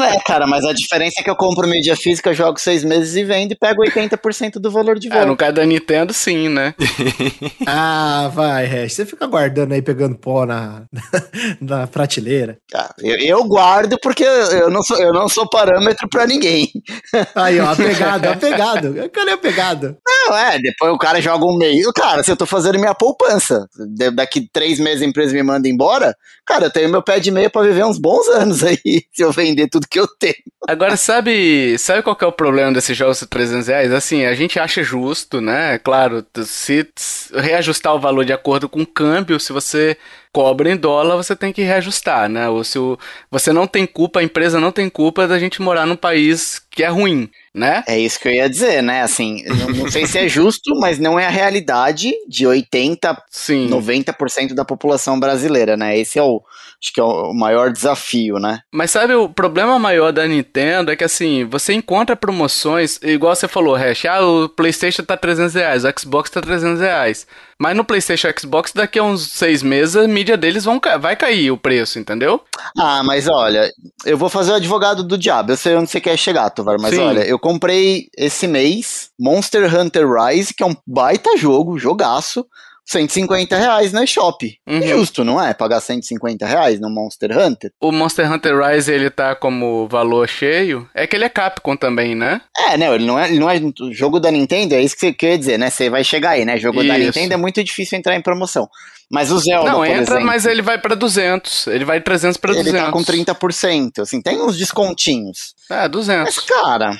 É, cara, mas a diferença é que eu compro mídia física, jogo seis meses e vendo e pego 80% do valor de É, volta. no caso da Nintendo, sim, né? Ah, vai, Hash. Você fica guardando aí, pegando pó na, na prateleira. Ah, eu, eu guardo porque eu não sou, eu não sou parâmetro pra ninguém. Aí, ó, apegado, apegado. Cadê apegado? Não, é, depois o cara joga um meio. Cara, se eu tô fazendo minha poupança, daqui três meses a empresa me manda embora, cara, eu tenho meu pé de meia pra viver uns bons anos aí, se eu vender tudo que eu tenho. Agora, sabe, sabe qual é o problema desses jogos de 300 reais? Assim, a gente acha justo, né? Claro, se reajustar o valor de acordo com o câmbio, se você cobra em dólar, você tem que reajustar, né? Ou se o, você não tem culpa, a empresa não tem culpa da gente morar num país que é ruim, né? É isso que eu ia dizer, né? Assim, não, não sei se é justo, mas não é a realidade de 80, Sim. 90% da população brasileira, né? Esse é o, acho que é o maior desafio, né? Mas sabe, o problema maior da Nintendo é que assim, você encontra promoções, igual você falou, Hash, ah, o Playstation tá 300 reais, o Xbox tá 300 reais. Mas no Playstation e Xbox, daqui a uns seis meses, a mídia deles vão, vai cair o preço, entendeu? Ah, mas olha, eu vou fazer o advogado do diabo. Eu sei onde você quer chegar, Tovar, mas Sim. olha, eu comprei esse mês Monster Hunter Rise, que é um baita jogo, jogaço, 150 reais na eShop. Uhum. Justo, não é? Pagar 150 reais no Monster Hunter? O Monster Hunter Rise, ele tá como valor cheio, é que ele é Capcom também, né? É, não, ele não é, ele não é o jogo da Nintendo, é isso que você quer dizer, né? Você vai chegar aí, né? Jogo da Isso. Nintendo é muito difícil entrar em promoção. Mas o Zelda, Não, entra, exemplo, mas ele vai pra 200, ele vai de 300 pra ele 200. tá com 30%, assim, tem uns descontinhos. É, 200. Mas, cara,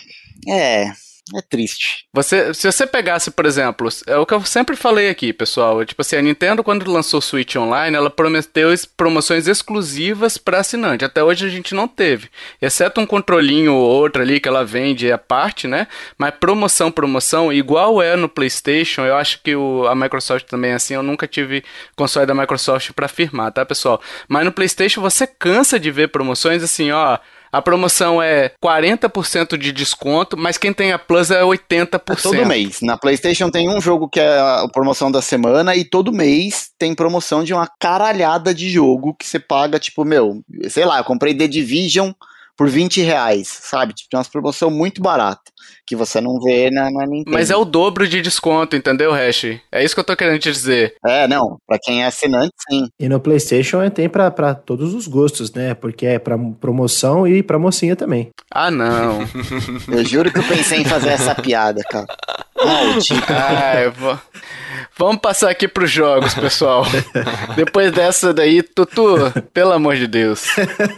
é, é triste. Você, se você pegasse, por exemplo, é o que eu sempre falei aqui, pessoal. Tipo assim, a Nintendo, quando lançou o Switch Online, ela prometeu es- promoções exclusivas para assinante. Até hoje a gente não teve. Exceto um controlinho ou outro ali que ela vende à parte, né? Mas promoção, promoção, igual é no PlayStation, eu acho que o, a Microsoft também é assim. Eu nunca tive console da Microsoft para afirmar, tá, pessoal? Mas no PlayStation você cansa de ver promoções assim, ó. A promoção é 40% de desconto, mas quem tem a Plus é 80%. É todo mês. Na PlayStation tem um jogo que é a promoção da semana e todo mês tem promoção de uma caralhada de jogo que você paga, tipo, meu, sei lá, eu comprei The Division por 20 reais, sabe? Tipo, tem umas promoção muito barata que você não vê na, na Nintendo. Mas é o dobro de desconto, entendeu, Hash? É isso que eu tô querendo te dizer. É, não, pra quem é assinante, sim. E no PlayStation é- tem pra, pra todos os gostos, né? Porque é pra promoção e pra mocinha também. Ah, não. Eu juro que eu pensei em fazer essa piada, cara. Maldito. Ah, eu vou... Vamos passar aqui pros jogos, pessoal. Depois dessa daí, Tutu, pelo amor de Deus.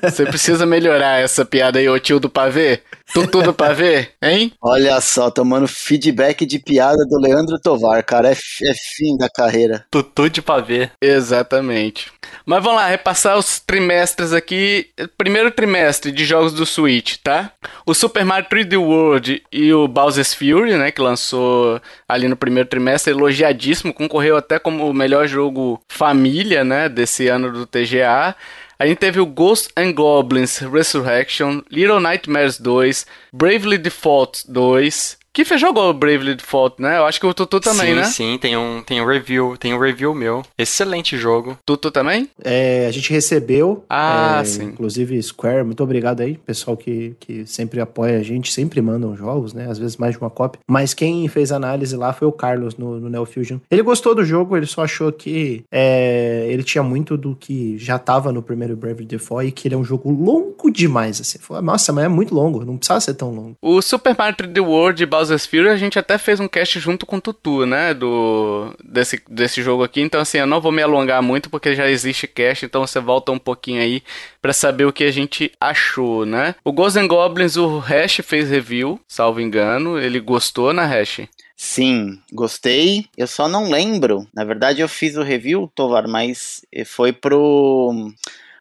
Você precisa melhorar essa piada aí, ô tio do pavê. Tutu do pavê, hein? Olha só, tomando feedback de piada do Leandro Tovar, cara. É, é fim da carreira. Tutu de pavê. Exatamente. Mas vamos lá, repassar os trimestres aqui. Primeiro trimestre de jogos do Switch, tá? O Super Mario 3D World e o Bowser's Fury, né, que lançou ali no primeiro trimestre, elogiadíssimo, concorreu até como o melhor jogo família, né, desse ano do TGA. A gente teve o Ghosts and Goblins Resurrection, Little Nightmares 2, Bravely Default 2, Kiffer jogou Bravely Default, né? Eu acho que o Tutu também, sim, né? Sim, tem um, tem um review, tem um review meu. Excelente jogo. Tutu também? É, a gente recebeu, Ah, é, sim. inclusive Square, muito obrigado aí, pessoal que, que sempre apoia a gente, sempre mandam jogos, né? Às vezes mais de uma cópia. Mas quem fez a análise lá foi o Carlos no, no Neo Fusion. Ele gostou do jogo, ele só achou que é, ele tinha muito do que já tava no primeiro Bravely Default e que ele é um jogo longo demais, assim. Falou, Nossa, mas é muito longo, não precisava ser tão longo. O Super Mario 3D World Bowser's Fury a gente até fez um cast junto com o Tutu, né? Do, desse, desse jogo aqui. Então, assim, eu não vou me alongar muito porque já existe cast. Então você volta um pouquinho aí pra saber o que a gente achou, né? O Ghosts Goblins, o Hash fez review, salvo engano. Ele gostou na Hash. Sim, gostei. Eu só não lembro. Na verdade, eu fiz o review, Tovar, mas foi pro.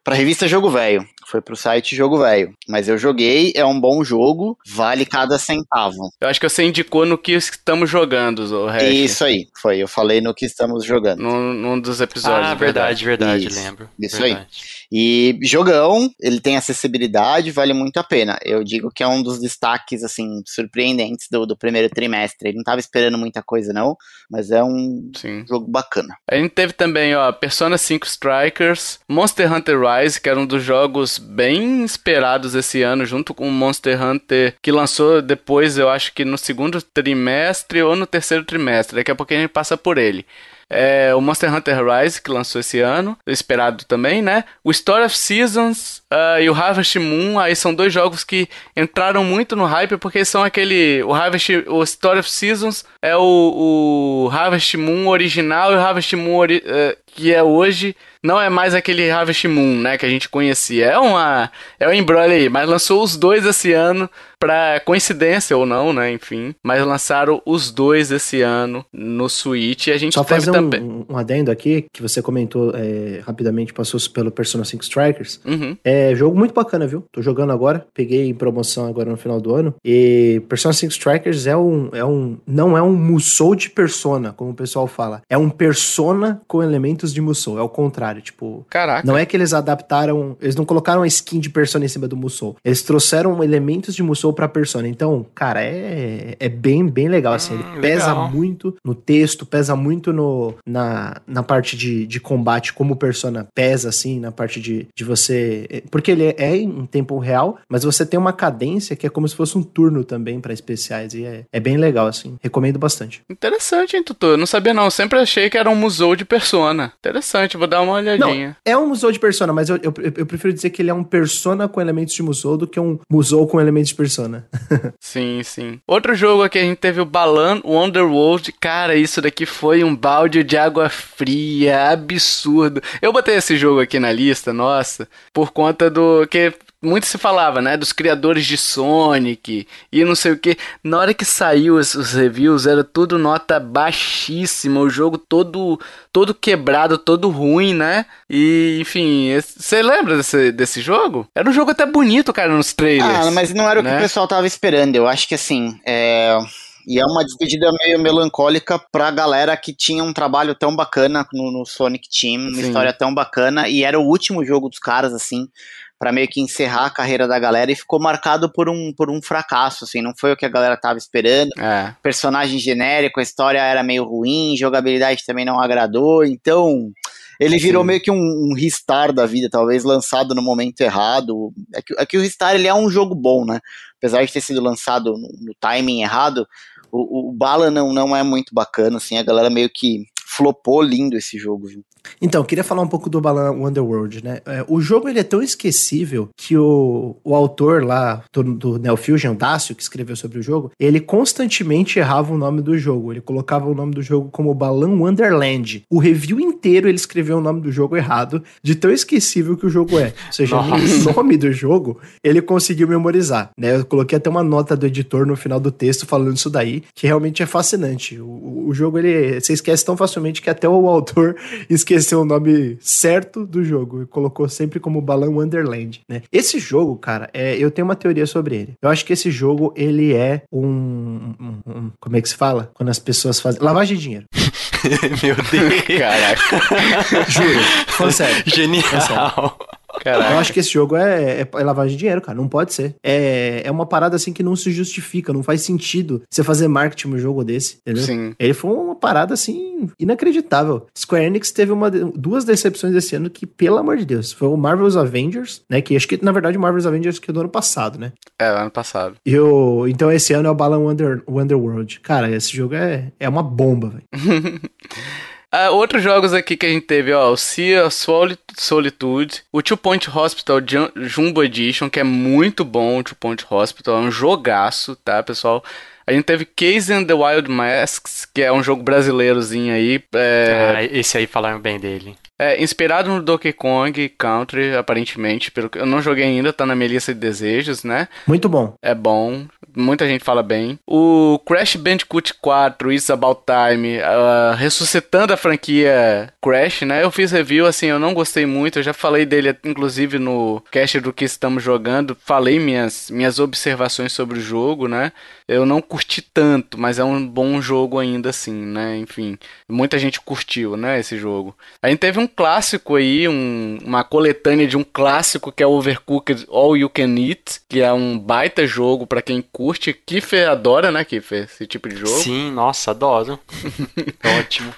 Pra revista Jogo Velho. Foi pro site Jogo Velho. Mas eu joguei, é um bom jogo, vale cada centavo. Eu acho que você indicou no que estamos jogando, o Hash. Isso aí, foi. Eu falei no que estamos jogando. Num, num dos episódios. ah, verdade, verdade, Isso, lembro. isso aí. Verdade. E jogão, ele tem acessibilidade, vale muito a pena. Eu digo que é um dos destaques, assim, surpreendentes do, do primeiro trimestre. Ele não tava esperando muita coisa, não, mas é um Sim. jogo bacana. A gente teve também, ó, Persona 5 Strikers, Monster Hunter Rise, que era um dos jogos bem esperados esse ano, junto com o Monster Hunter, que lançou depois, eu acho que no segundo trimestre ou no terceiro trimestre. Daqui a pouco a gente passa por ele. É, o Monster Hunter Rise, que lançou esse ano, esperado também, né? O Story of Seasons ah, e o Harvest Moon, aí são dois jogos que entraram muito no hype, porque são aquele. O Harvest. O Story of Seasons é o, o Harvest Moon original e o Harvest Moon eh, que é hoje. Não é mais aquele Harvest Moon, né, que a gente conhecia. É uma é um embrolho aí, mas lançou os dois esse ano pra coincidência ou não, né, enfim, mas lançaram os dois esse ano no Switch e a gente Só teve fazer também. um, um adendo aqui, que você comentou é, rapidamente, passou pelo Persona 5 Strikers. Uhum. É jogo muito bacana, viu? Tô jogando agora, peguei em promoção agora no final do ano. E Persona 5 Strikers é um, é um não é um Musou de Persona, como o pessoal fala. É um Persona com elementos de Musou, é o contrário, tipo, Caraca. não é que eles adaptaram, eles não colocaram a skin de Persona em cima do Musou. Eles trouxeram elementos de Musou pra Persona. Então, cara, é, é bem, bem legal, assim. Ele Hum, pesa legal. muito no texto, pesa muito no, na, na parte de, de combate, como Persona pesa, assim, na parte de, de você... Porque ele é em tempo real, mas você tem uma cadência que é como se fosse um turno também pra especiais. E é, é bem legal, assim. Recomendo bastante. Interessante, hein, Tutu? Eu não sabia não, eu sempre achei que era um museu de Persona. Interessante, vou dar uma olhadinha. É um Musou de Persona, mas eu, eu, eu prefiro dizer que ele é um Persona com elementos de Musou do que um Musou com elementos de Persona. Sim, sim. Outro jogo aqui a gente teve o Balan Wonderworld. Cara, isso daqui foi um balde de água fria, absurdo. Eu botei esse jogo aqui na lista, nossa, por conta do que muito se falava, né, dos criadores de Sonic e não sei o que. Na hora que saiu os, reviews, era tudo nota baixíssima, o jogo todo todo quebrado, todo ruim, né? E, enfim, você lembra desse, desse jogo? Era um jogo até bonito, cara, nos trailers. Ah, mas não era o que né? o pessoal tava esperando. Eu acho que assim, é. E é uma despedida meio melancólica pra galera que tinha um trabalho tão bacana no, no Sonic Team, uma Sim. história tão bacana, e era o último jogo dos caras, assim, pra meio que encerrar a carreira da galera, e ficou marcado por um, por um fracasso, assim, não foi o que a galera tava esperando. É. Personagem genérico, a história era meio ruim, jogabilidade também não agradou, então. Ele virou Sim. meio que um, um Ristar da vida, talvez lançado no momento errado. É que, é que o Ristar ele é um jogo bom, né? Apesar de ter sido lançado no, no timing errado, o, o Bala não, não é muito bacana, assim, a galera meio que flopou lindo esse jogo, viu? Então, queria falar um pouco do Balan Wonderworld, né? É, o jogo ele é tão esquecível que o, o autor lá do, do Neo Fusion, Dácio, que escreveu sobre o jogo, ele constantemente errava o nome do jogo. Ele colocava o nome do jogo como Balan Wonderland. O review inteiro ele escreveu o nome do jogo errado, de tão esquecível que o jogo é. Ou seja, o nome do jogo ele conseguiu memorizar, né? Eu coloquei até uma nota do editor no final do texto falando isso daí, que realmente é fascinante. O, o- o jogo ele você esquece tão facilmente que até o autor esqueceu o nome certo do jogo e colocou sempre como Balan Wonderland, né? Esse jogo, cara, é, eu tenho uma teoria sobre ele. Eu acho que esse jogo ele é um, um- um- como é que se fala? Quando as pessoas fazem lavagem de dinheiro. Meu Deus. Caraca. Juro, sério. Genial. Caraca. Eu acho que esse jogo é, é, é lavagem de dinheiro, cara. Não pode ser. É, é uma parada assim que não se justifica, não faz sentido você fazer marketing no jogo desse, entendeu? Sim. Ele foi uma parada assim inacreditável. Square Enix teve uma, duas decepções esse ano que, pelo amor de Deus, foi o Marvel's Avengers, né? Que acho que na verdade o Marvel's Avengers que é do ano passado, né? É, ano passado. E o, então esse ano é o Balan Wonder, Wonderworld. Cara, esse jogo é, é uma bomba, velho. Ah, outros jogos aqui que a gente teve, ó, o Sea Solitude, o Two Point Hospital Jum- Jumbo Edition, que é muito bom, o Two Point Hospital, é um jogaço, tá, pessoal? A gente teve Case and the Wild Masks, que é um jogo brasileirozinho aí, é, Ah, esse aí falaram bem dele. é, inspirado no Donkey Kong Country, aparentemente, pelo que eu não joguei ainda, tá na minha lista de desejos, né? Muito bom. É bom, muita gente fala bem. O Crash Bandicoot 4, It's About Time, ah, ressuscitando a franquia Crash, né? Eu fiz review, assim, eu não gostei muito, eu já falei dele, inclusive, no cast do que estamos jogando, falei minhas, minhas observações sobre o jogo, né? Eu não curti tanto, mas é um bom jogo ainda assim, né? Enfim, muita gente curtiu, né, esse jogo. A gente teve um clássico aí, um- uma coletânea de um clássico que é Overcooked All You Can Eat, que é um baita jogo pra quem. Kiffer adora, né, Kiffer, esse tipo de jogo. Sim, nossa, adoro. Ótimo.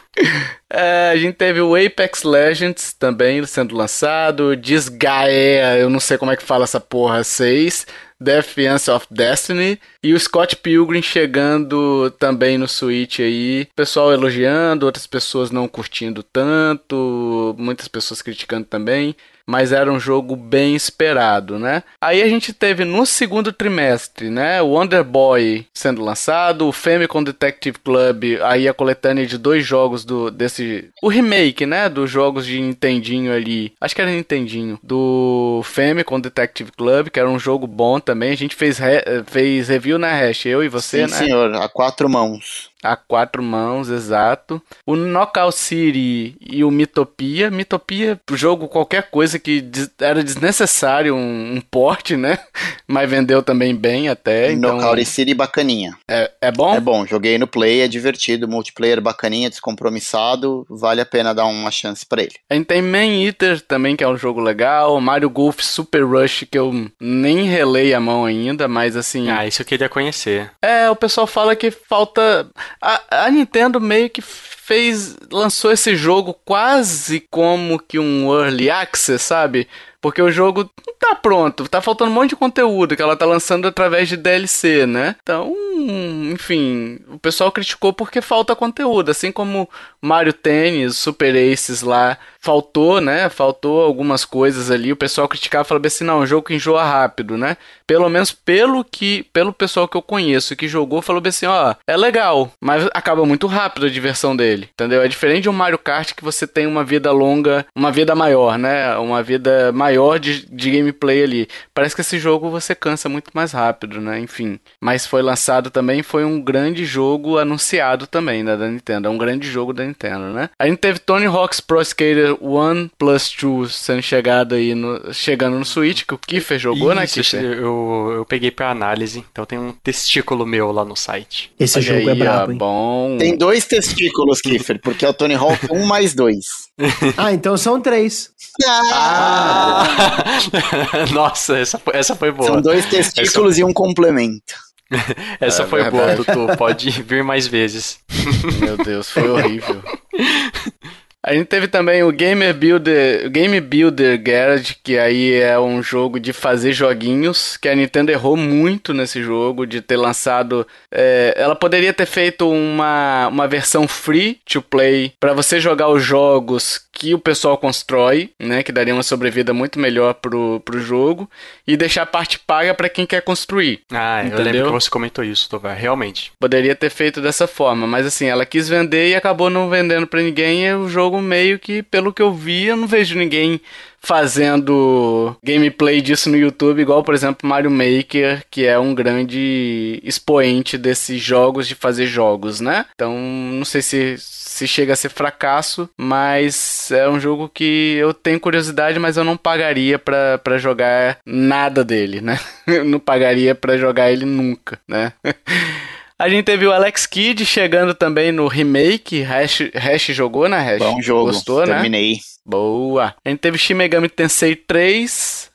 É, a gente teve o Apex Legends também sendo lançado, Disgaea, eu não sei como é que fala essa porra, 6, Defiance of Destiny e o Scott Pilgrim chegando também no Switch aí, pessoal elogiando, outras pessoas não curtindo tanto, muitas pessoas criticando também. Mas era um jogo bem esperado, né? Aí a gente teve no segundo trimestre, né? O Wonder Boy sendo lançado, o Famicom Detective Club, aí a coletânea de dois jogos do desse o remake, né, dos jogos de Nintendinho ali. Acho que era Nintendinho do Famicom Detective Club, que era um jogo bom também. A gente fez re- fez review na Hash, eu e você, Sim, né? senhor, a quatro mãos. A quatro mãos, exato. O Knockout City e o Mitopia. Mitopia, jogo qualquer coisa que era desnecessário um, um porte, né? Mas vendeu também bem até. Então, Knockout City bacaninha. é, é bom? É bom, joguei no Play, é divertido, multiplayer bacaninha, descompromissado, vale a pena dar uma chance pra ele. A gente tem Man Eater também, que é um jogo legal. Mario Golf Super Rush, que eu nem relei a mão ainda, mas assim. Ah, isso eu queria conhecer. É, o pessoal fala que falta. A, a Nintendo meio que fez. lançou esse jogo quase como que um early access, sabe? Porque o jogo não tá pronto, tá faltando um monte de conteúdo que ela tá lançando através de DLC, né? Então, enfim, o pessoal criticou porque falta conteúdo, assim como Mario Tennis, Super Aces lá, faltou, né? Faltou algumas coisas ali, o pessoal criticava, falava assim, não, é um jogo que enjoa rápido, né? Pelo menos pelo que, pelo pessoal que eu conheço que jogou, falou assim, ó, é legal, mas acaba muito rápido a diversão dele, entendeu? É diferente de um Mario Kart que você tem uma vida longa, uma vida maior, né? Uma vida maior de, de gameplay ali. Parece que esse jogo você cansa muito mais rápido, né? Enfim. Mas foi lançado também, foi um grande jogo anunciado também, né, da Nintendo. É um grande jogo da Nintendo, né? A gente teve Tony Hawk's Pro Skater 1 Plus 2 sendo chegado aí no, chegando no Switch, que o Kiffer jogou, né, Isso, Kiffer? eu, eu peguei pra análise, então tem um testículo meu lá no site. Esse Olha jogo é aí, ó, brabo, hein? bom. Tem dois testículos, Kiffer, porque é o Tony Hawk 1 mais 2. Ah, então são três. Ah, Nossa, essa foi, essa foi boa. São dois testículos e um complemento. Essa É foi boa, verdade. Dudu. Pode vir mais vezes. Meu Deus, foi horrível. A gente teve também o Gamer Builder, Game Builder Garage, que aí é um jogo de fazer joguinhos, que a Nintendo errou muito nesse jogo, de ter lançado. é, ela poderia ter feito uma, uma versão free to play para você jogar os jogos que o pessoal constrói, né? Que daria uma sobrevida muito melhor pro, pro jogo, e deixar a parte paga para quem quer construir. Ah, eu Entendeu? lembro que você comentou isso, Tovar. Realmente. Poderia ter feito dessa forma, mas assim, ela quis vender e acabou não vendendo pra ninguém. E o jogo meio que, pelo que eu vi, eu não vejo ninguém fazendo gameplay disso no YouTube, igual, por exemplo, Mario Maker, que é um grande expoente desses jogos de fazer jogos, né? Então, não sei se se chega a ser fracasso, mas é um jogo que eu tenho curiosidade, mas eu não pagaria pra pra jogar nada dele, né? Eu não pagaria pra jogar ele nunca, né? A gente teve o Alex Kidd chegando também no remake. Hash, Hash jogou, né, Hash? Bom jogo. Gostou, né? Terminei. Boa. A gente teve Shin Megami Tensei 3,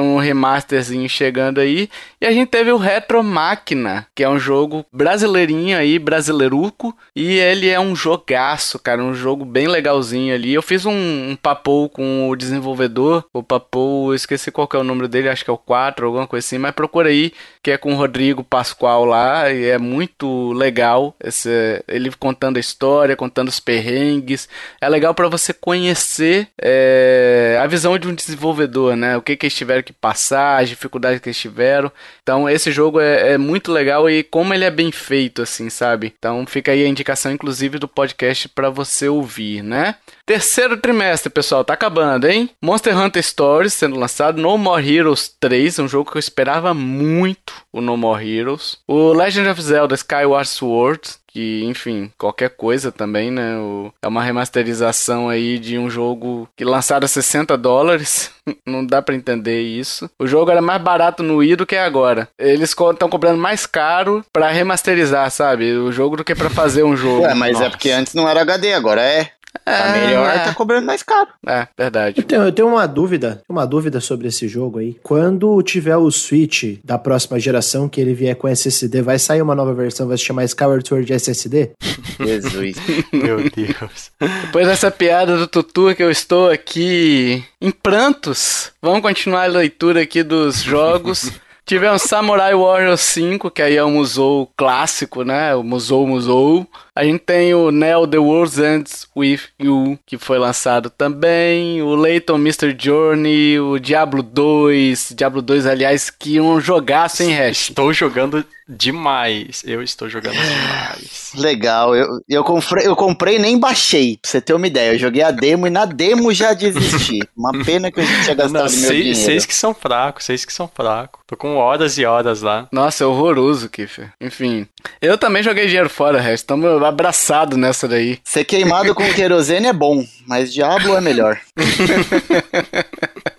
um remasterzinho chegando aí. E a gente teve o Retro Máquina, que é um jogo brasileirinho aí, brasileiruco. E ele é um jogaço, cara, um jogo bem legalzinho ali. Eu fiz um, um papo com o desenvolvedor, o papo, esqueci qual é o número dele, acho que é o 4, alguma coisa assim. Mas procura aí, que é com o Rodrigo Pascoal lá. E é muito legal esse, ele contando a história, contando os perrengues. É legal para você conhecer é, a visão de um desenvolvedor, né? O que, que eles tiveram que passar, as dificuldades que eles tiveram. Então, esse jogo é, é muito legal e como ele é bem feito, assim, sabe? Então, fica aí a indicação, inclusive, do podcast para você ouvir, né? Terceiro trimestre, pessoal, tá acabando, hein? Monster Hunter Stories sendo lançado, No More Heroes 3, um jogo que eu esperava muito, o No More Heroes. O Legend of Zelda Skyward Sword, que, enfim, qualquer coisa também, né? O- é uma remasterização aí de um jogo que lançaram a 60 dólares. Não dá pra entender isso. O jogo era mais barato no Wii do que agora. Eles estão cobrando mais caro pra remasterizar, sabe? O jogo do que pra fazer um jogo. Ué, mas é Nossa. porque antes não era HD, agora é. Tá É, melhor, é. tá cobrando mais caro. É, verdade. Eu tenho, eu tenho uma dúvida, uma dúvida sobre esse jogo aí. Quando tiver o Switch da próxima geração, que ele vier com SSD, vai sair uma nova versão, vai se chamar Skyward Sword SSD? Jesus. Meu Deus. Depois dessa piada do Tutu que eu estou aqui em prantos, vamos continuar a leitura aqui dos jogos. Tivemos Samurai Warriors 5, que aí é um Musou clássico, né? O Musou Musou. A gente tem o Neo The World Ends With You, que foi lançado também. O Layton Mr. Journey, o Diablo 2. Diablo 2, aliás, que um jogaço, hein, Hash? Estou jogando demais. Eu estou jogando demais. Legal, eu, eu, comprei, eu comprei e nem baixei, pra você ter uma ideia. Eu joguei a demo e na demo já desisti. Uma pena que a gente tinha gastado Não, meu seis, dinheiro. seis que são fracos, seis que são fracos. Tô com horas e horas lá. Nossa, é horroroso, Kiffer. Enfim. Eu também joguei dinheiro fora, Hash. Estamos abraçados nessa daí. Ser queimado com querosene é bom, mas Diablo é melhor.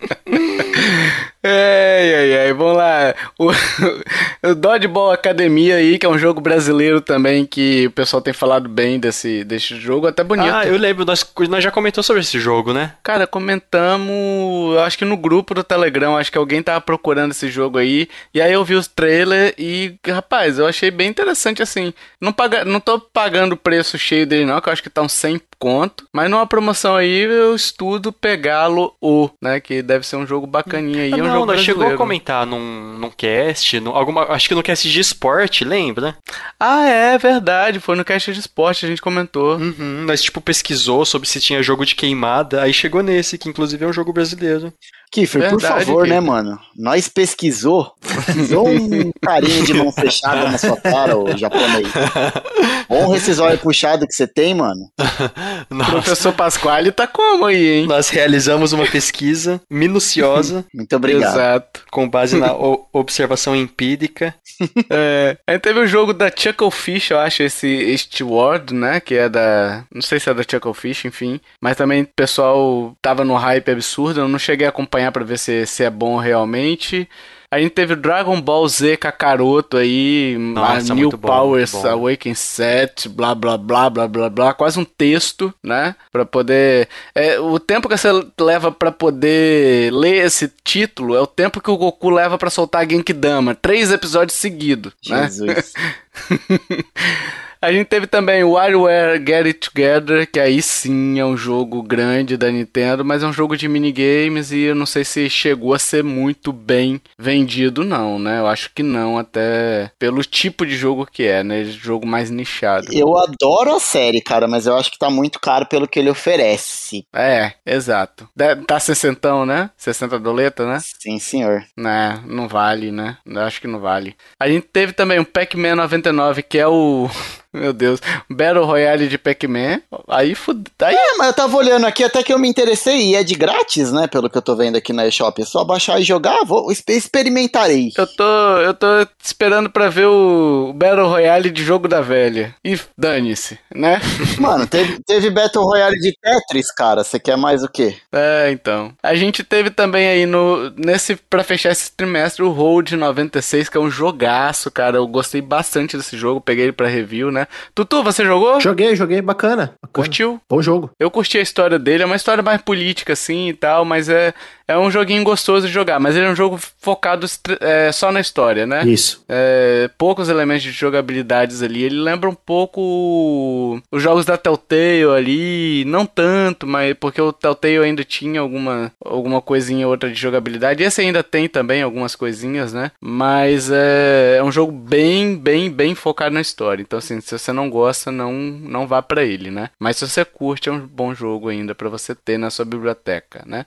Ai, ai, ai, vamos lá. O, o Dodgeball Academia aí, que é um jogo brasileiro também, que o pessoal tem falado bem desse, desse jogo, até bonito. Ah, eu lembro, nós, nós já comentou sobre esse jogo, né? Cara, comentamos, acho que no grupo do Telegram, acho que alguém tava procurando esse jogo aí, e aí eu vi os trailers e, rapaz, eu achei bem interessante assim. Não, paga, não tô pagando o preço cheio dele não, que eu acho que tá uns 100 conto, mas numa promoção aí eu estudo pegá-lo o, né, que deve ser um jogo bacaninha aí, é um não, jogo nós chegou a comentar num, num cast, num, alguma, acho que no cast de esporte, lembra? Ah, é verdade, foi no cast de esporte a gente comentou. Uhum, nós, tipo, pesquisou sobre se tinha jogo de queimada, aí chegou nesse, que inclusive é um jogo brasileiro. Kiffer, por favor, né, Kiffer. mano? Nós pesquisou. Pesquisou um carinho de mão fechada na sua cara, ô japonês. Honra esses olhos puxados que você tem, mano. O Nós, professor Pasquale tá como aí, hein? nós realizamos uma pesquisa minuciosa Muito obrigado. Exato. com base na observação empírica. É, aí teve o jogo da Chucklefish, eu acho, esse Eastward, né? Que é da. Não sei se é da Chucklefish, enfim. Mas também o pessoal tava no hype absurdo. Eu não cheguei a acompanhar pra ver se, se é bom realmente. A gente teve o Dragon Ball Z Kakaroto aí, Nossa, a New bom, Powers muito bom. Awaken Set, blá blá blá blá blá blá, quase um texto, né? Pra poder. É, o tempo que você leva pra poder ler esse título é o tempo que o Goku leva pra soltar Genkidama. Três episódios seguidos, né? A gente teve também o WarioWare Get It Together, que aí sim é um jogo grande da Nintendo, mas é um jogo de minigames e eu não sei se chegou a ser muito bem vendido, não, né? Eu acho que não, até pelo tipo de jogo que é, né? Jogo mais nichado. Eu adoro a série, cara, mas eu acho que tá muito caro pelo que ele oferece. É, exato. Tá 60, né? 60 doleta, né? Sim, senhor. Né, não vale, né? Eu acho que não vale. A gente teve também o Pac-Man 99, que é o. Meu Deus. Battle Royale de Pac-Man. Aí fud... Aí É, mas eu tava olhando aqui até que eu me interessei e é de grátis, né? Pelo que eu tô vendo aqui na eShop. É só baixar e jogar, vou exp- experimentarei. eu tô, eu tô esperando pra ver o Battle Royale de jogo da velha. E dane-se, né? Mano, teve, teve Battle Royale de Tetris, cara. Você quer mais o quê? É, então. A gente teve também aí no nesse para fechar esse trimestre o Road 96, que é um jogaço, cara. Eu gostei bastante desse jogo, peguei ele pra review, né? Tutu, você jogou? Joguei, joguei, bacana. bacana. Curtiu? Bom jogo. Eu curti a história dele, é uma história mais política, assim, e tal, mas é, é um joguinho gostoso de jogar. Mas ele é um jogo focado é, só na história, né? Isso. É, poucos elementos de jogabilidades ali. Ele lembra um pouco os jogos da Telltale ali, não tanto, mas porque o Telltale ainda tinha alguma, alguma coisinha ou outra de jogabilidade. Esse ainda tem também algumas coisinhas, né? Mas é, é um jogo bem, bem, bem focado na história. Então, assim, se você não gosta, não, não vá pra ele, né? Mas se você curte, é um bom jogo ainda pra você ter na sua biblioteca, né?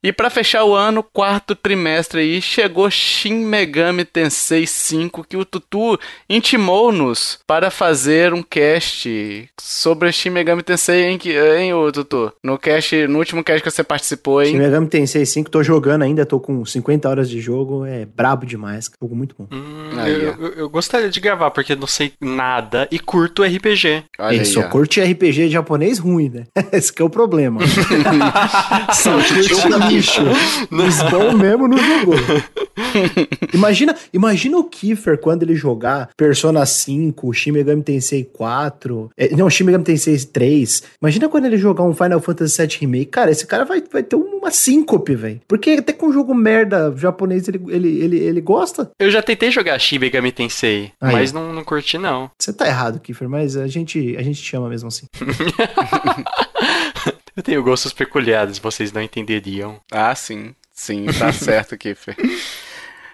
E pra fechar o ano, quarto trimestre aí, chegou Shin Megami Tensei 5, que o Tutu intimou-nos para fazer um cast sobre Shin Megami Tensei, hein, que- hein ô Tutu? No cast, no último cast que você participou, Shin hein? Megami Tensei 5, tô jogando ainda, tô com 50 horas de jogo, é brabo demais, jogo muito bom. Hum, Aí, eu, eu- eu gostaria de gravar, porque não sei nada e curto RPG. Olha Ele aí, só ó. curte RPG japonês ruim, né? Esse que é o problema. só curte lixo. Os bons mesmo não jogou. imagina, imagina o Kiefer quando ele jogar Persona 5, Shin Megami Tensei 4, é, não, Shin Megami Tensei 3. Imagina quando ele jogar um Final Fantasy VII Remake. Cara, esse cara vai, vai ter uma síncope, velho. Porque até com um jogo merda japonês ele, ele, ele, ele gosta. Eu já tentei jogar Shin Megami Tensei, Aí. mas não, não curti não. Você tá errado, Kiefer, mas a gente, a gente te ama mesmo assim. Eu tenho gostos peculiares, vocês não entenderiam. Ah, sim. Sim, tá certo, Kiffer.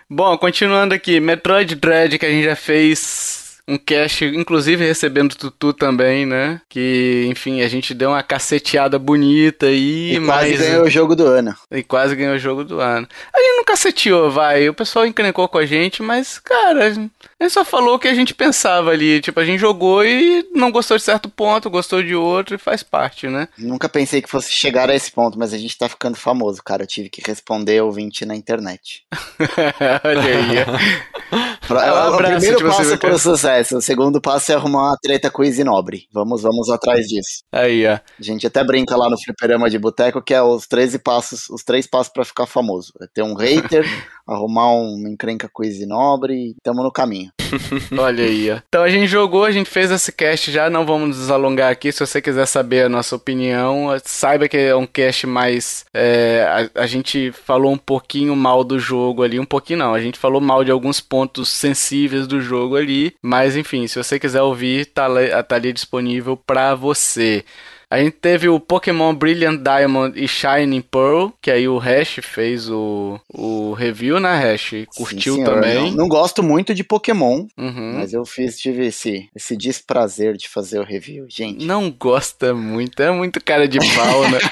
Bom, continuando aqui, Metroid Dread, que a gente já fez um cast, inclusive recebendo o Tutu também, né? Que, enfim, a gente deu uma caceteada bonita aí, E mas... quase ganhou o jogo do ano. E quase ganhou o jogo do ano. A gente não caceteou, vai. O pessoal encrencou com a gente, mas, cara, a gente só falou o que a gente pensava ali. Tipo, a gente jogou e não gostou de certo ponto, gostou de outro e faz parte, né? Nunca pensei que fosse chegar a esse ponto, mas a gente tá ficando famoso, cara. Eu tive que responder ouvinte na internet. Olha aí. Pra- É, um é o abraço primeiro passo para o sucesso. O segundo passo é arrumar uma treta com o Easy Nobre. Vamos, vamos atrás disso. Aí, ó. A gente até brinca lá no fliperama de boteco que é os 13 passos, os três passos pra ficar famoso. É ter um hater, arrumar uma encrenca com Nobre e tamo no caminho. Olha aí, ó. Então a gente jogou, a gente fez esse cast já, não vamos nos alongar aqui. Se você quiser saber a nossa opinião, saiba que é um cast mais. é, a, a gente falou um pouquinho mal do jogo ali, um pouquinho não. A gente falou mal de alguns pontos sensíveis do jogo ali. Mas enfim, se você quiser ouvir, tá, ali- tá ali disponível pra você. A gente teve o Pokémon Brilliant Diamond e Shining Pearl, que aí o Hash fez o, o review, né, Hash? Curtiu Sim, também. Não, não gosto muito de Pokémon, Uhum. mas eu fiz, tive esse, esse desprazer de fazer o review, gente. Não gosta muito, é muito cara de pau, né?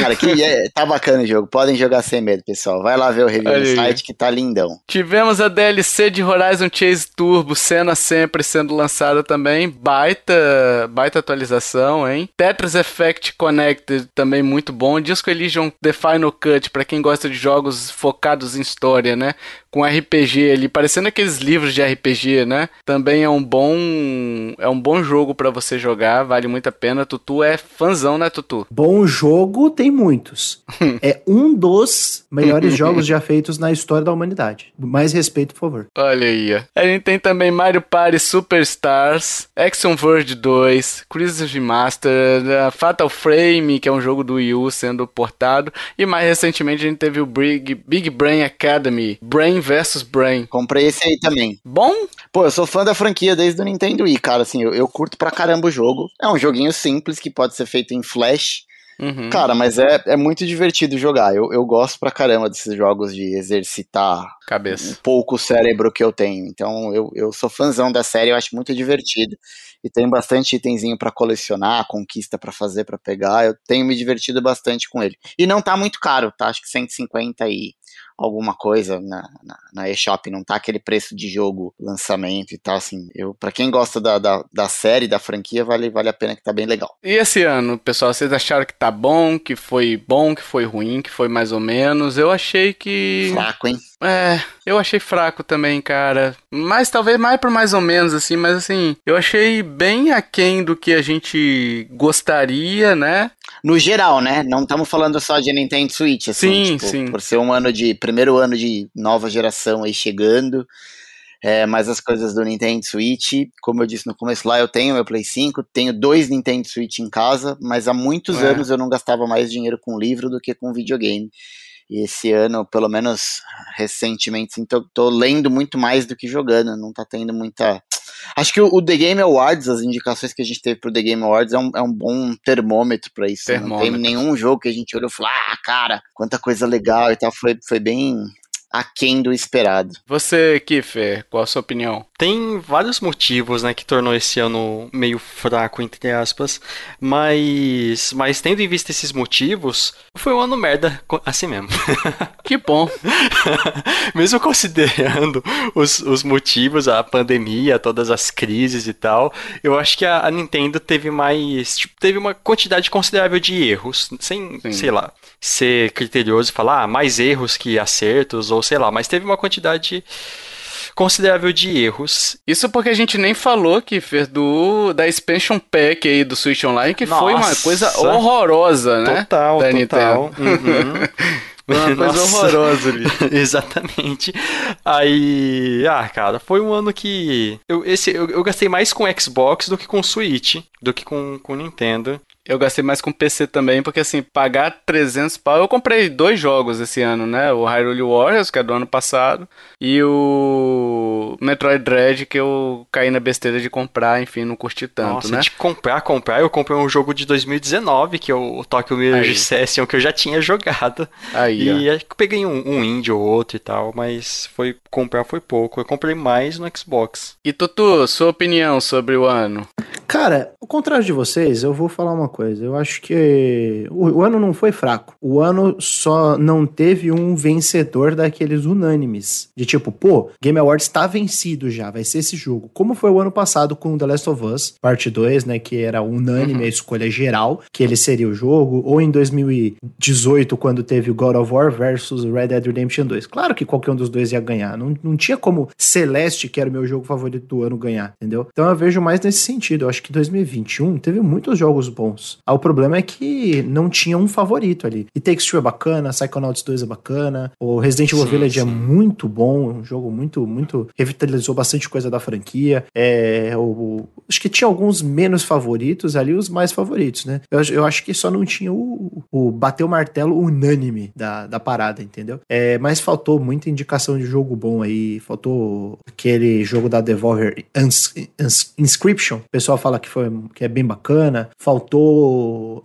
Cara, que é, tá bacana o jogo. Podem jogar sem medo, pessoal. Vai lá ver o review Olha no aí. site que tá lindão. Tivemos a DLC de Horizon Chase Turbo, cena sempre sendo lançada também. Baita, baita atualização, hein? Tetris Effect Connected também muito bom. Disco Elysium The Final Cut, pra quem gosta de jogos focados em história, né? Com RPG ali, parecendo aqueles livros de RPG, né? Também é um bom é um bom jogo pra você jogar, vale muito a pena. Tutu é fãzão, né, Tutu? Bom jogo tem muitos. é um dos melhores jogos já feitos na história da humanidade. Mais respeito, por favor. Olha aí, ó. A gente tem também Mario Party Superstars, Action Verge 2, Crisis Remaster, uh, Fatal Frame, que é um jogo do Wii U sendo portado, e mais recentemente a gente teve o Big, Big Brain Academy, Brain vs Brain. Comprei esse aí também. Bom? Pô, eu sou fã da franquia desde o Nintendo Wii, cara. Assim, eu, eu curto pra caramba o jogo. É um joguinho simples que pode ser feito em Flash. Uhum. Cara, mas é, é muito divertido jogar. Eu, eu gosto pra caramba desses jogos de exercitar um Cabeça. pouco o cérebro que eu tenho. Então eu, eu sou fãzão da série, eu acho muito divertido. E tem bastante itemzinho pra colecionar, conquista pra fazer, pra pegar. Eu tenho me divertido bastante com ele. E não tá muito caro, tá? Acho que 150 e alguma coisa na, na, na eShop, não tá aquele preço de jogo, lançamento e tal, assim. Eu, para quem gosta da, da, da, série, da franquia, vale, vale a pena que tá bem legal. E esse ano, pessoal, vocês acharam que tá bom, que foi bom, que foi ruim, que foi mais ou menos? Eu achei que. Fraco, hein? É, eu achei fraco também, cara. Mas talvez mais por mais ou menos, assim, mas assim, eu achei bem aquém do que a gente gostaria, né? No geral, né? Não estamos falando só de Nintendo Switch, assim. Sim, tipo, sim. Por ser um ano de. primeiro ano de nova geração aí chegando. É, mas as coisas do Nintendo Switch, como eu disse no começo lá, eu tenho meu Play 5, tenho dois Nintendo Switch em casa, mas há muitos É. anos eu não gastava mais dinheiro com livro do que com videogame. E esse ano, pelo menos recentemente, tô, tô lendo muito mais do que jogando, não tá tendo muita. Acho que o, o The Game Awards, as indicações que a gente teve pro The Game Awards, é um, é um bom termômetro pra isso. Não tem Termômetro. nenhum jogo que a gente olhou e falou, ah, cara, quanta coisa legal e tal. Foi, foi bem aquém do esperado. Você, Kiffer, qual a sua opinião? Tem vários motivos, né, que tornou esse ano meio fraco, entre aspas, mas, mas tendo em vista esses motivos, foi um ano merda, assim mesmo. Que bom. Mesmo considerando os, os motivos, a pandemia, todas as crises e tal, eu acho que a, a Nintendo teve mais. tipo, teve uma quantidade considerável de erros, sem, Sim. sei lá, ser criterioso e falar ah, mais erros que acertos, ou sei lá, mas teve uma quantidade considerável de erros. Isso porque a gente nem falou, Kiffer, do, da expansion pack aí do Switch Online, que foi uma Nossa. coisa horrorosa, né? Total, da total. Uhum. Foi uma coisa Nossa. horrorosa ali. Exatamente. Aí, ah, cara, foi um ano que eu, esse, eu, eu gastei mais com Xbox do que com Switch, do que com, com Nintendo. Eu gastei mais com PC também, porque assim, pagar 300 pau. Eu comprei dois jogos esse ano, né? O Hyrule Warriors, que é do ano passado, e o Metroid Dread, que eu caí na besteira de comprar, enfim, não curti tanto, Nossa, né? de comprar, comprar, eu comprei um jogo de 2019, que é o Tokyo Mirage Aí. Session, que eu já tinha jogado. Aí. E acho que eu peguei um, um indie ou outro e tal, mas foi comprar foi pouco. Eu comprei mais no Xbox. E Tutu, sua opinião sobre o ano? Cara, ao contrário de vocês, eu vou falar uma coisa. Eu acho que o, o ano não foi fraco. O ano só não teve um vencedor daqueles unânimes. De tipo, pô, Game Awards está vencido já, vai ser esse jogo. Como foi o ano passado com The Last of Us, parte 2, né? Que era unânime a escolha geral, que ele seria o jogo. Ou em 2018, quando teve o God of War versus Red Dead Redemption 2. Claro que qualquer um dos dois ia ganhar. Não, não tinha como Celeste, que era o meu jogo favorito do ano, ganhar, entendeu? Então eu vejo mais nesse sentido. Eu acho que 2021 teve muitos jogos bons. Ah, o problema é que não tinha um favorito ali. E Takes Two é bacana, Psychonauts 2 é bacana, o Resident Evil Sim, Village é sim. muito bom, é um jogo muito, muito. revitalizou bastante coisa da franquia. É, o, acho que tinha alguns menos favoritos ali, os mais favoritos, né? Eu, acho- eu acho que só não tinha o, o bater o martelo unânime da, da parada, entendeu? É, mas faltou muita indicação de jogo bom aí, faltou aquele jogo da Devolver Ins- Ins- Inscription, o pessoal fala que, foi, que é bem bacana, faltou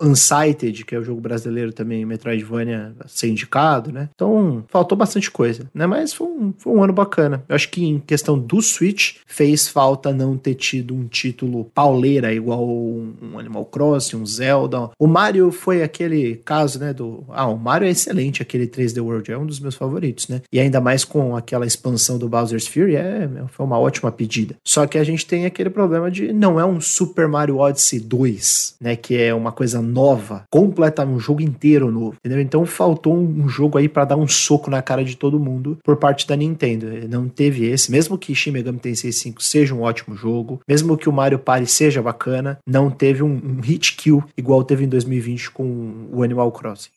Unsighted, que é o jogo brasileiro também, Metroidvania, ser indicado, né? Então, faltou bastante coisa, né? Mas foi um, foi um ano bacana. Eu acho que em questão do Switch, fez falta não ter tido um título pauleira igual um, um Animal Crossing, um Zelda. O Mario foi aquele caso, né, do... Ah, o Mario é excelente, aquele 3D World, é um dos meus favoritos, né? E ainda mais com aquela expansão do Bowser's Fury, é, foi uma ótima pedida. Só que a gente tem aquele problema de não é um Super Mario Odyssey 2, né, que é uma coisa nova, completamente um jogo inteiro novo, entendeu? Então faltou um, um jogo aí pra dar um soco na cara de todo mundo por parte da Nintendo. Não teve esse, mesmo que Shin Megami Tensei 5 seja um ótimo jogo, mesmo que o Mario Party seja bacana, não teve um, um hit kill igual teve em 2020 com o Animal Crossing.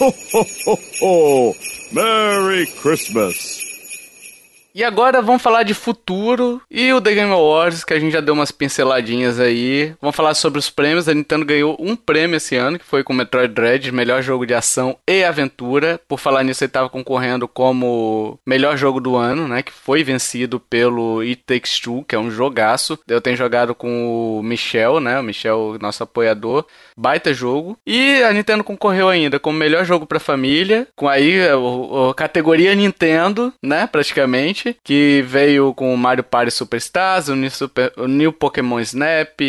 Ho, ho, ho, ho! Merry Christmas! E agora vamos falar de futuro e o The Game Awards, que a gente já deu umas pinceladinhas aí. Vamos falar sobre os prêmios. A Nintendo ganhou um prêmio esse ano, que foi com Metroid Dread, melhor jogo de ação e aventura. Por falar nisso, ele estava concorrendo como melhor jogo do ano, né? Que foi vencido pelo It Takes Two, que é um jogaço. Eu tenho jogado com o Michel, né? O Michel, nosso apoiador. Baita jogo. E a Nintendo concorreu ainda como melhor jogo pra família, com aí o, o- categoria Nintendo, né? Praticamente. Que veio com o Mario Party Superstars, o New, Super- o New Pokémon Snap,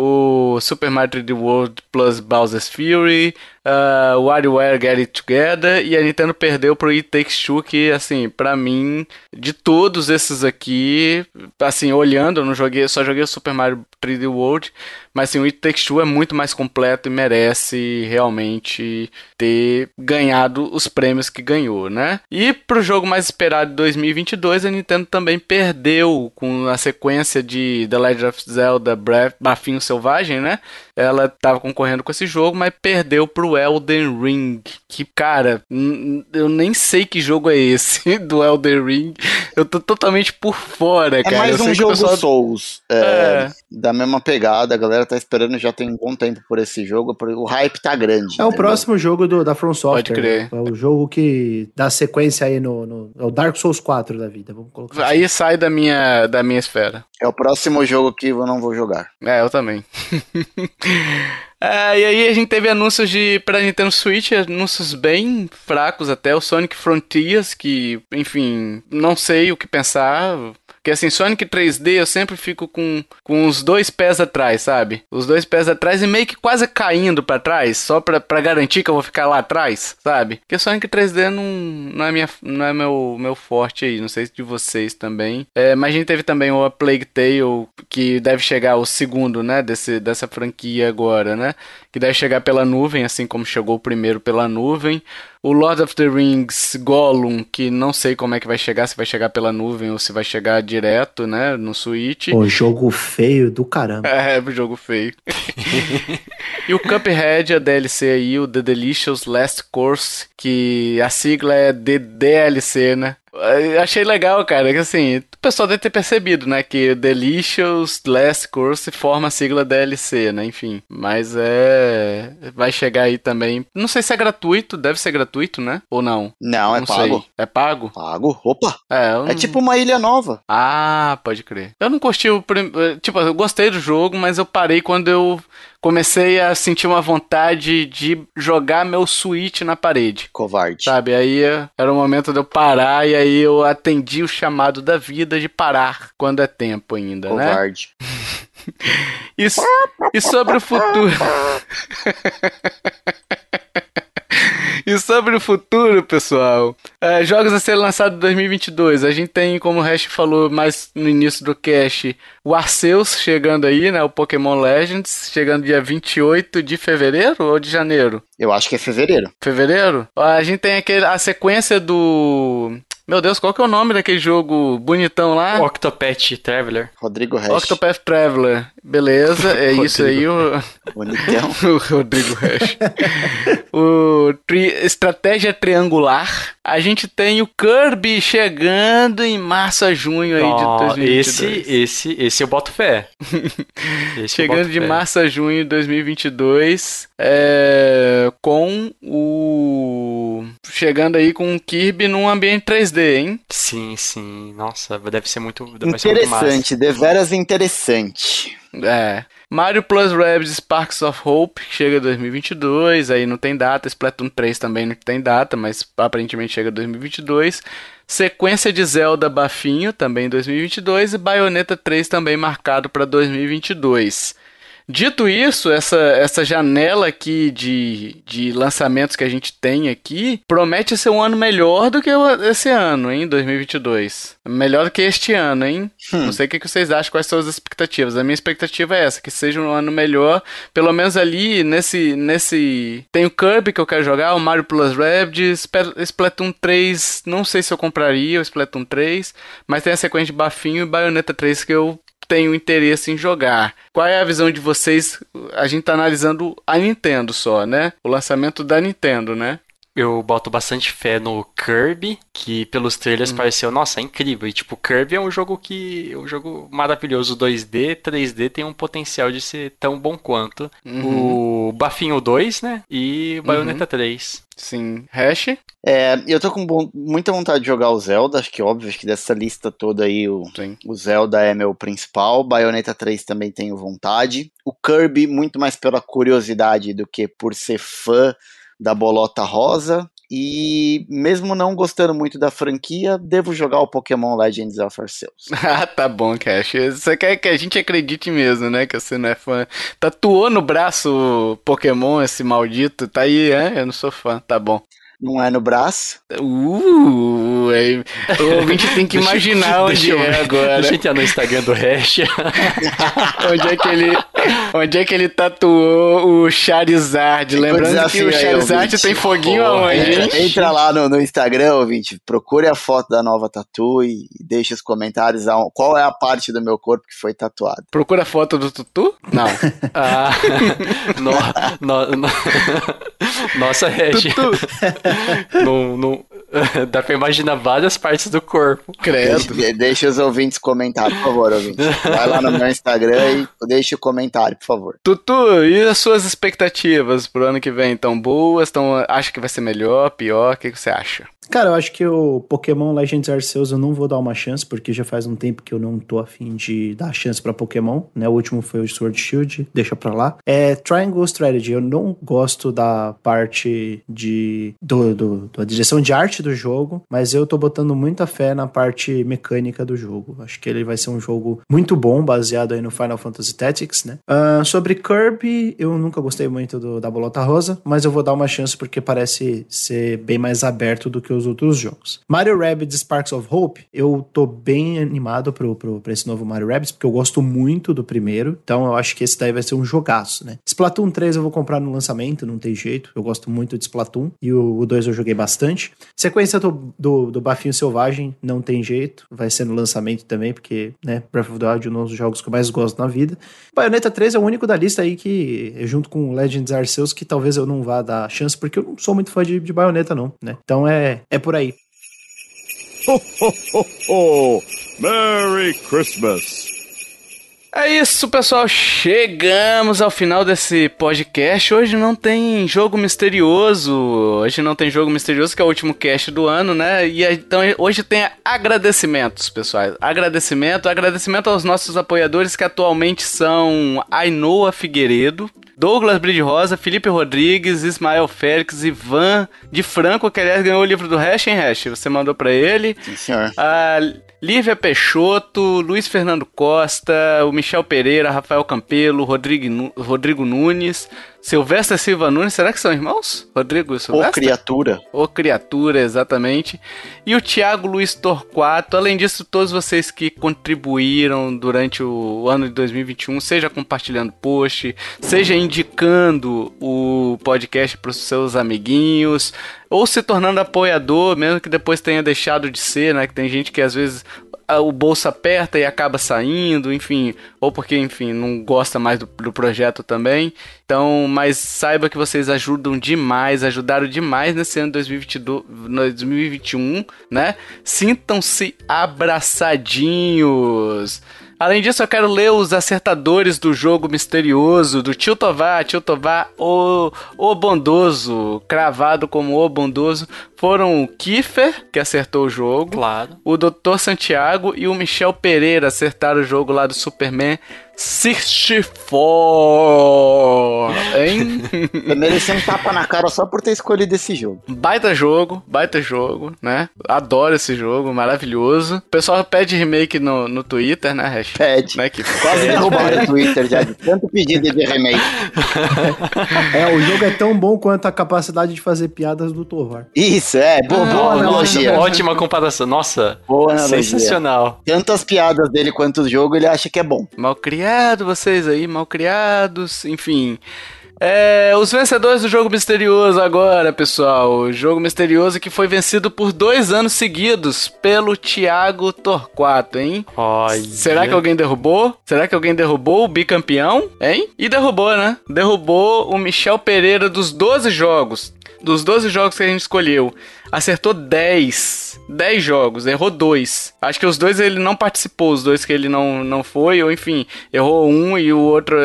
o Super Mario 3D World plus Bowser's Fury, uh, WarioWare Get It Together e a Nintendo perdeu pro It Takes Two, que, assim, pra mim, de todos esses aqui, assim, olhando, eu não joguei, só joguei o Super Mario 3D World, mas assim, o It Takes Two é muito mais completo e merece realmente ter ganhado os prêmios que ganhou, né? E pro jogo mais esperado de 2022, a Nintendo também perdeu com a sequência de The Legend of Zelda Breath, Bafinho Selvagem, né? Ela tava concorrendo com esse jogo, mas perdeu pro Elden Ring. Que, cara, eu nem sei que jogo é esse do Elden Ring. Eu tô totalmente por fora, É cara. mais Eu sei um jogo pessoal- Souls. é, É. Da mesma pegada, a galera tá esperando já tem um bom tempo por esse jogo, porque o hype tá grande. É o entendeu? próximo jogo do, da From Software. Pode crer. É o jogo que dá sequência aí no, no- É o Dark Souls 4 da vida, vamos colocar assim. Aí sai da minha, da minha esfera. É o próximo jogo que eu não vou jogar. É, eu também. É, e aí a gente teve anúncios de pra Nintendo Switch, anúncios bem fracos até, o Sonic Frontiers, que, enfim, não sei o que pensar. Porque assim, Sonic 3D eu sempre fico com, com os dois pés atrás, sabe? Os dois pés atrás e meio que quase caindo pra trás, só pra, pra garantir que eu vou ficar lá atrás, sabe? Porque Sonic 3D não, não é, minha, não é meu, meu forte aí, não sei se de vocês também. É, mas a gente teve também o A Plague Tale, que deve chegar o segundo, né, desse, dessa franquia agora, né? Que deve chegar pela nuvem, assim como chegou o primeiro pela nuvem. O Lord of the Rings Gollum, que não sei como é que vai chegar, se vai chegar pela nuvem ou se vai chegar direto, né, no Switch. Pô, jogo feio do caramba. É, jogo feio. e o Cuphead, a DLC aí, o The Delicious Last Course, que a sigla é DDLC, né? Achei legal, cara, que assim, o pessoal deve ter percebido, né, que Delicious Last Course forma a sigla DLC, né, enfim. Mas é... vai chegar aí também. Não sei se é gratuito, deve ser gratuito, né? Ou não? Não, é não pago. sei. É pago? Pago? Opa! É, É tipo uma ilha nova. ah, pode crer. Eu não curti o. prim- eh, Tipo, eu gostei do jogo, mas eu parei quando eu comecei a sentir uma vontade de jogar meu Switch na parede. Covarde. Sabe? Aí eh, era o momento de eu parar e aí eu atendi o chamado da vida de parar quando é tempo ainda, né? Covarde. E, e sobre o futuro. E sobre o futuro, pessoal, é, jogos a ser lançados em 2022. A gente tem, como o Hash falou mais no início do cast, o Arceus chegando aí, né? O Pokémon Legends, chegando dia 28 de fevereiro ou de janeiro? Eu acho que é fevereiro. Fevereiro? A gente tem aquele, a sequência do. Meu Deus, qual que é o nome daquele jogo bonitão lá? Octopath Traveler. Rodrigo Hash. Octopath Traveler. Beleza, é isso aí. O... Bonitão. o Rodrigo Hash. o tri- Estratégia Triangular. A gente tem o Kirby chegando em março a junho aí de Ó, 2022. esse, esse, esse eu boto fé. Esse Chegando boto de fé. março a junho de 2022, é, com o chegando aí com o Kirby num ambiente 3D, hein? Sim, sim. Nossa, deve ser muito, vai ser muito massa. Interessante, deveras interessante. É. Mario Plus Rabbids Sparks of Hope chega em 2022, aí não tem data. Splatoon 3 também não tem data, mas aparentemente chega em 2022. Sequência de Zelda Bafinho também em 2022 e Bayonetta 3 também marcado para 2022. Dito isso, essa, essa janela aqui de, de lançamentos que a gente tem aqui promete ser um ano melhor do que esse ano, hein, 2022. Melhor do que este ano, hein? Não sei o que vocês acham, quais são as expectativas. A minha expectativa é essa, que seja um ano melhor. Pelo menos ali, nesse... nesse Tem o Kirby que eu quero jogar, o Mario Plus Rabbids, Splatoon 3, não sei se eu compraria o Splatoon 3, mas tem a sequência de Bafinho e Bayonetta 3 que eu tenho interesse em jogar. Qual é a visão de vocês? A gente tá analisando a Nintendo só, né? O lançamento da Nintendo, né? Eu boto bastante fé no Kirby, que pelos Hum. trailers pareceu, nossa, é incrível. E tipo, Kirby é um jogo que. um jogo maravilhoso 2D, 3D tem um potencial de ser tão bom quanto. Uhum. O Bafinho 2, né? E o Bayonetta 3. Sim. Hash? É, eu tô com bom- muita vontade de jogar o Zelda, acho que óbvio, acho que dessa lista toda aí o, Sim. o Zelda é meu principal, Bayonetta 3 também tenho vontade. O Kirby muito mais pela curiosidade do que por ser fã da bolota rosa. E mesmo não gostando muito da franquia, devo jogar o Pokémon Legends of Arceus. Ah, tá bom, Cash. Você quer que a gente acredite mesmo, né? Que você não é fã. Tatuou no braço o Pokémon, esse maldito. Tá aí, é? Eu não sou fã. Tá bom. Não é no braço? Uh, aí, o ouvinte tem que imaginar onde Deixa eu- é agora. Deixa eu entrar no Instagram do Hash. onde é que ele, onde é que ele tatuou o Charizard? Lembrando que o aí, Charizard ouvinte. tem foguinho Porra, aonde? Entra, entra lá no, no Instagram, ouvinte, procure a foto da nova tatu e deixe os comentários qual é a parte do meu corpo que foi tatuado. Procura a foto do Tutu? Não. Ah, no, no- no- nossa, Hash. não, não, dá pra imaginar várias partes do corpo. Credo. Deixe, deixe os ouvintes comentar, por favor, ouvinte. Vai lá no meu Instagram e deixe o comentário, por favor. Tutu, e as suas expectativas pro ano que vem? Tão boas? Tão, acha que vai ser melhor, pior? O que, que você acha? Cara, eu acho que o Pokémon Legends Arceus eu não vou dar uma chance, porque já faz um tempo que eu não tô afim de dar chance pra Pokémon, né? O último foi o Sword Shield, deixa pra lá. É Triangle Strategy, eu não gosto da parte de do, do- da direção de arte do jogo, mas eu tô botando muita fé na parte mecânica do jogo. Acho que ele vai ser um jogo muito bom, baseado aí no Final Fantasy Tactics, né? Ah, sobre Kirby, eu nunca gostei muito do- da Bolota Rosa, mas eu vou dar uma chance porque parece ser bem mais aberto do que os outros jogos. Mario Rabbids Sparks of Hope, eu tô bem animado pro, pro, pra esse novo Mario Rabbids, porque eu gosto muito do primeiro, então eu acho que esse daí vai ser um jogaço, né? Splatoon 3 eu vou comprar no lançamento, não tem jeito, eu gosto muito de Splatoon, e o, o 2 eu joguei bastante. Sequência do, do, do Bafinho Selvagem, não tem jeito, vai ser no lançamento também, porque, né, Breath of the Wild é um dos jogos que eu mais gosto na vida. Bayonetta 3 é o único da lista aí que, junto com Legends Arceus, que talvez eu não vá dar chance, porque eu não sou muito fã de, de Bayonetta, não, né? Então é, é por aí. Ho, ho, ho, ho! Merry Christmas! É isso, pessoal. Chegamos ao final desse podcast. Hoje não tem jogo misterioso. Hoje não tem jogo misterioso, que é o último cast do ano, né? E então hoje tem agradecimentos, pessoal. Agradecimento, agradecimento aos nossos apoiadores que atualmente são Ainoa Figueiredo, Douglas Bride Rosa, Felipe Rodrigues, Ismael Félix, Ivan de Franco, que aliás ganhou o livro do Hash, hein, Hash? Você mandou pra ele. Sim, senhor. A Lívia Peixoto, Luiz Fernando Costa, o Michel Pereira, Rafael Campelo, Rodrigo Nunes, Silvestre Silva Nunes, será que são irmãos? Rodrigo e Ô, Silvestre? criatura. Ô criatura, exatamente. E o Thiago Luiz Torquato. Além disso, todos vocês que contribuíram durante o ano de 2021, seja compartilhando post, seja indicando o podcast para os seus amiguinhos, ou se tornando apoiador, mesmo que depois tenha deixado de ser, né? Que tem gente que às vezes o bolso aperta e acaba saindo, enfim, ou porque, enfim, não gosta mais do, do projeto também. Então, mas saiba que vocês ajudam demais, ajudaram demais nesse ano 2022, no 2021, né? Sintam-se abraçadinhos. Além disso, eu quero ler os acertadores do jogo misterioso do Tio Tovar. Tio Tovar, o, o bondoso, cravado como o bondoso, foram o Kiefer, que acertou o jogo. Claro. O Dr. Santiago e o Michel Pereira acertaram o jogo lá do Superman 64. Hein? Eu mereci um tapa na cara só por ter escolhido esse jogo. baita jogo, baita jogo, né? Adoro esse jogo, maravilhoso. O pessoal pede remake no, no Twitter, né, Hash? Pede. Né, que Quase derrubaram o Twitter já de tanto pedido de remake. É, o jogo é tão bom quanto a capacidade de fazer piadas do Tovar. Isso, é. Boa, boa Nossa, analogia. ótima comparação. Nossa, Boa analogia. sensacional. Tanto as piadas dele quanto o jogo, ele acha que é bom. Malcriado, vocês aí, malcriados, enfim. É, os vencedores do jogo misterioso agora, pessoal. O jogo misterioso que foi vencido por dois anos seguidos pelo Thiago Torquato, hein? Olha. Será que alguém derrubou? Será que alguém derrubou o bicampeão? Hein? E derrubou, né? Derrubou o Michel Pereira dos 12 jogos. Dos 12 jogos que a gente escolheu. Acertou 10. 10 jogos, errou dois. Acho que os dois ele não participou, os dois que ele não, não foi, ou enfim, errou um e o outro,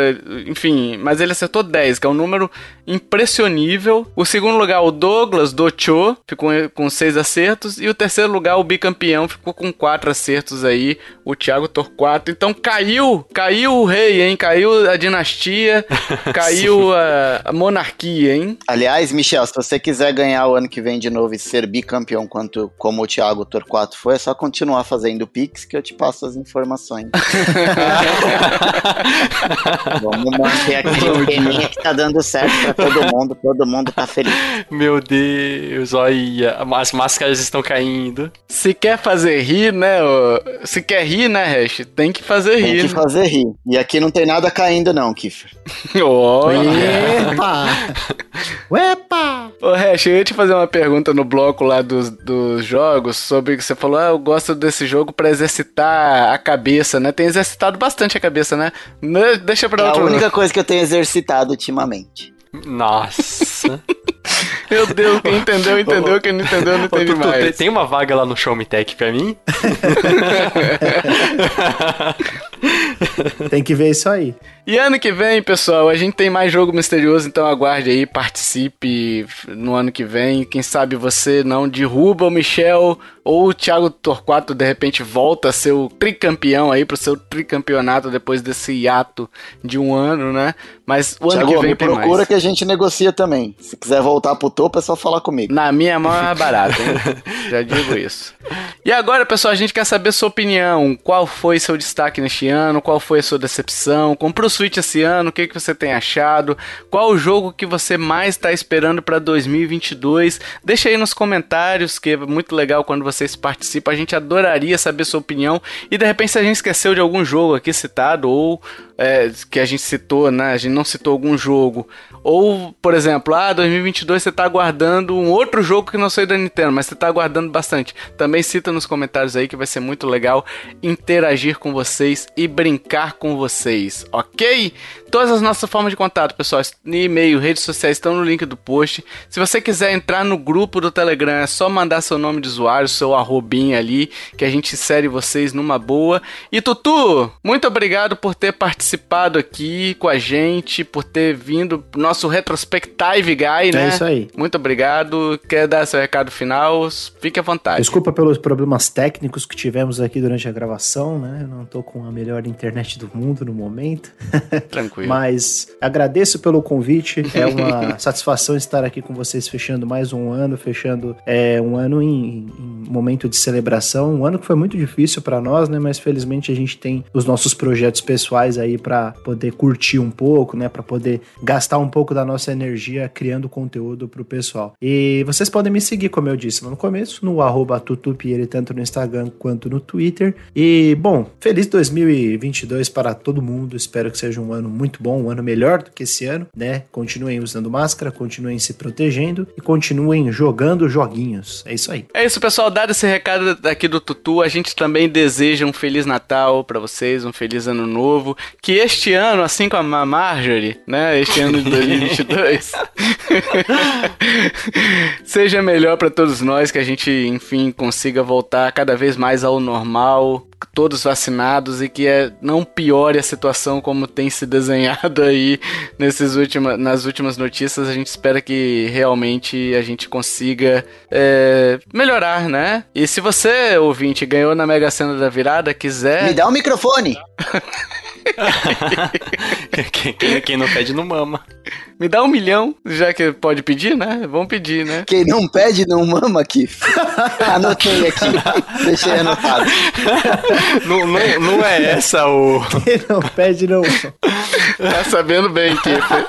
enfim, mas ele acertou 10, que é um número impressionível. O segundo lugar, o Douglas Docho, ficou com 6 acertos, e o terceiro lugar, o bicampeão, ficou com 4 acertos aí, o Thiago Torquato. Então caiu, caiu o rei, hein? Caiu a dinastia, caiu a, a monarquia, hein? Aliás, Michel, se você quiser ganhar o ano que vem de novo e ser bicampeão quanto, como o Thiago Torquato foi, é só continuar fazendo Pix que eu te passo as informações. Vamos manter aquele esqueminha que tá dando certo pra todo mundo, todo mundo tá feliz. Meu Deus, olha, as máscaras estão caindo. Se quer fazer rir, né? Se quer rir, né, Hash? Tem que fazer Tem rir. que fazer rir. E aqui não tem nada caindo não, Kiffer. Olha. Epa! Uepa! Ô, Hash, eu ia te fazer uma pergunta no bloco lá dos, dos jogos sobre que você falou, ah, eu gosto desse jogo pra exercitar a cabeça, né? Tem exercitado bastante a cabeça, né? Né, Deixa pra É a outro. única coisa que eu tenho exercitado ultimamente. Nossa. Meu Deus, quem entendeu, entendeu, quem não entendeu, não entende mais. tem uma vaga lá no Show Me Tech pra mim? Tem que ver isso aí. E ano que vem, pessoal, a gente tem mais jogo misterioso, então aguarde aí, participe no ano que vem. Quem sabe você não derruba o Michel ou o Thiago Torquato de repente volta a ser o tricampeão aí pro seu tricampeonato depois desse hiato de um ano, né? Mas o ano Thiago, que vem me tem procura mais. que a gente negocia também. Se quiser voltar pro topo, é só falar comigo. Na minha mão é barato, hein? Já digo isso. E agora, pessoal, a gente quer saber sua opinião. Qual foi seu destaque neste ano? Qual foi a sua decepção? Comprou o Switch esse ano? O que, que você tem achado? Qual o jogo que você mais está esperando para 2022? Deixa aí nos comentários, que é muito legal quando vocês participam. A gente adoraria saber sua opinião. E de repente, se a gente esqueceu de algum jogo aqui citado, ou é, que a gente citou, né? A gente não citou algum jogo. Ou, por exemplo, ah, 2022 você tá aguardando um outro jogo que não sei da Nintendo, mas você tá aguardando bastante. Também cita nos comentários aí que vai ser muito legal interagir com vocês e brincar com vocês, ok? Todas as nossas formas de contato, pessoal, e-mail, redes sociais estão no link do post. Se você quiser entrar no grupo do Telegram, é só mandar seu nome de usuário, seu arrobinha ali, que a gente insere vocês numa boa. E Tutu, muito obrigado por ter participado aqui com a gente, por ter vindo nosso Retrospective Guy, né? É isso aí. Muito obrigado. Quer dar seu recado final? Fique à vontade. Desculpa pelos problemas técnicos que tivemos aqui durante a gravação, né? Eu não tô com a melhor internet do mundo no momento. Tranquilo. Mas agradeço pelo convite. É uma satisfação estar aqui com vocês fechando mais um ano, fechando é, um ano em, em momento de celebração. Um ano que foi muito difícil para nós, né? Mas felizmente a gente tem os nossos projetos pessoais aí para poder curtir um pouco, né? Para poder gastar um pouco da nossa energia criando conteúdo pro pessoal. E vocês podem me seguir, como eu disse no começo, no arroba tanto no Instagram quanto no Twitter. E, bom, feliz 2022 para todo mundo. Espero que seja um ano muito bom, um ano melhor do que esse ano, né? Continuem usando máscara, continuem se protegendo e continuem jogando joguinhos. É isso aí. É isso, pessoal. Dado esse recado daqui do Tutu, a gente também deseja um Feliz Natal pra vocês, um Feliz Ano Novo. Que este ano, assim como a Marjorie, né? Este ano de 2022, seja melhor pra todos nós, que a gente, enfim, consiga voltar cada vez mais ao normal, todos vacinados e que é, não piore a situação como tem se desenhado aí nesses última, nas últimas notícias. A gente espera que realmente a gente consiga é, melhorar, né? E se você, ouvinte, ganhou na Mega Sena da Virada, quiser. Me dá o microfone. quem, quem- quem não pede não mama. Me dá um milhão, já que pode pedir, né? Vamos pedir, né? Quem não pede, não mama aqui. Anotei aqui. Deixei anotado. Não, não, não é essa o. Quem não pede, não. Tá sabendo bem, Kiffer.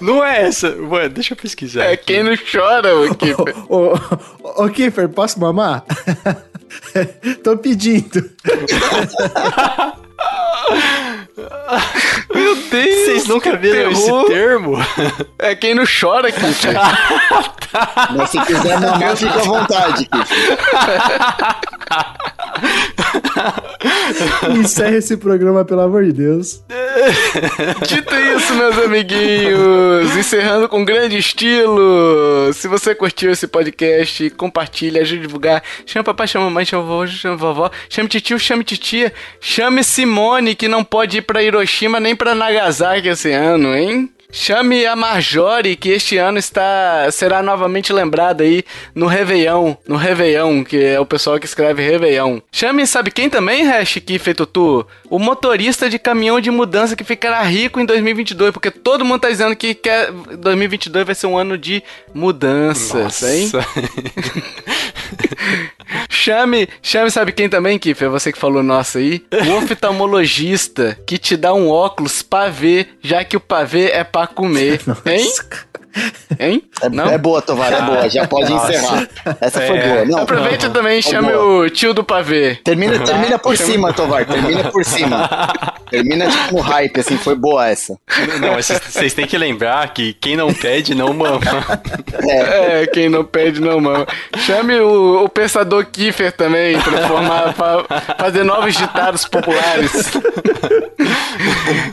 Não é essa. Ué, deixa eu pesquisar. É aqui. quem não chora, o Kiffer. Ô, ô, ô, Kiffer, posso mamar? Tô pedindo. Meu Deus! Vocês nunca viram esse terror. termo? É quem não chora, Kiffer. Mas se quiser mamar, fica à vontade, Kiffer. Encerra esse programa, pelo amor de Deus. Dito isso, meus amiguinhos, encerrando com grande estilo. Se você curtiu esse podcast, compartilha, ajude a divulgar. Chama papai, chama mamãe, chama vovô, chama vovó, chame titio, chame titia, chame Simone, que não pode ir pra Hiroshima nem pra Nagasaki esse ano, hein? Chame a Marjorie, que este ano está será novamente lembrada aí no Réveillon, no Réveillon, que é o pessoal que escreve Réveillon. Chame, sabe quem também, Hash, que feito tu? O motorista de caminhão de mudança que ficará rico em 2022, porque todo mundo tá dizendo que quer 2022 vai ser um ano de mudanças, hein? Chame, chame, sabe quem também, Kiffer? Você que falou nossa aí. O oftalmologista que te dá um óculos pavê, já que o pavê é pra comer. Hein? Nossa, Hein? É, Não? é boa, Tovar, é boa. Já pode encerrar. Essa foi boa. Não, Aproveita também e Foi chame boa. o tio do pavê. Termina, termina por cima, Tovar. Termina por cima. Termina tipo no hype, assim. Foi boa essa. Não, mas vocês- têm que lembrar que quem não pede, não mama. É, quem não pede não mama. Chame o, o pensador Kiefer também pra, formar, pra fazer novos ditados populares.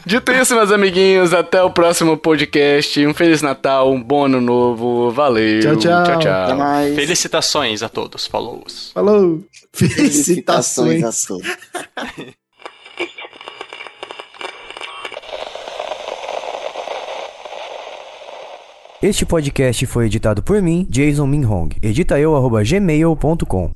Dito isso, meus amiguinhos, até o próximo podcast. Um Feliz Natal, um bom ano novo. Valeu. Tchau, tchau. tchau. Até tchau. mais. Felicitações a todos. Falou. Falou. Felicitações Felicitações. a todos. Este podcast foi editado por mim, Jason Minhong. Edita eu, arroba gmail.com.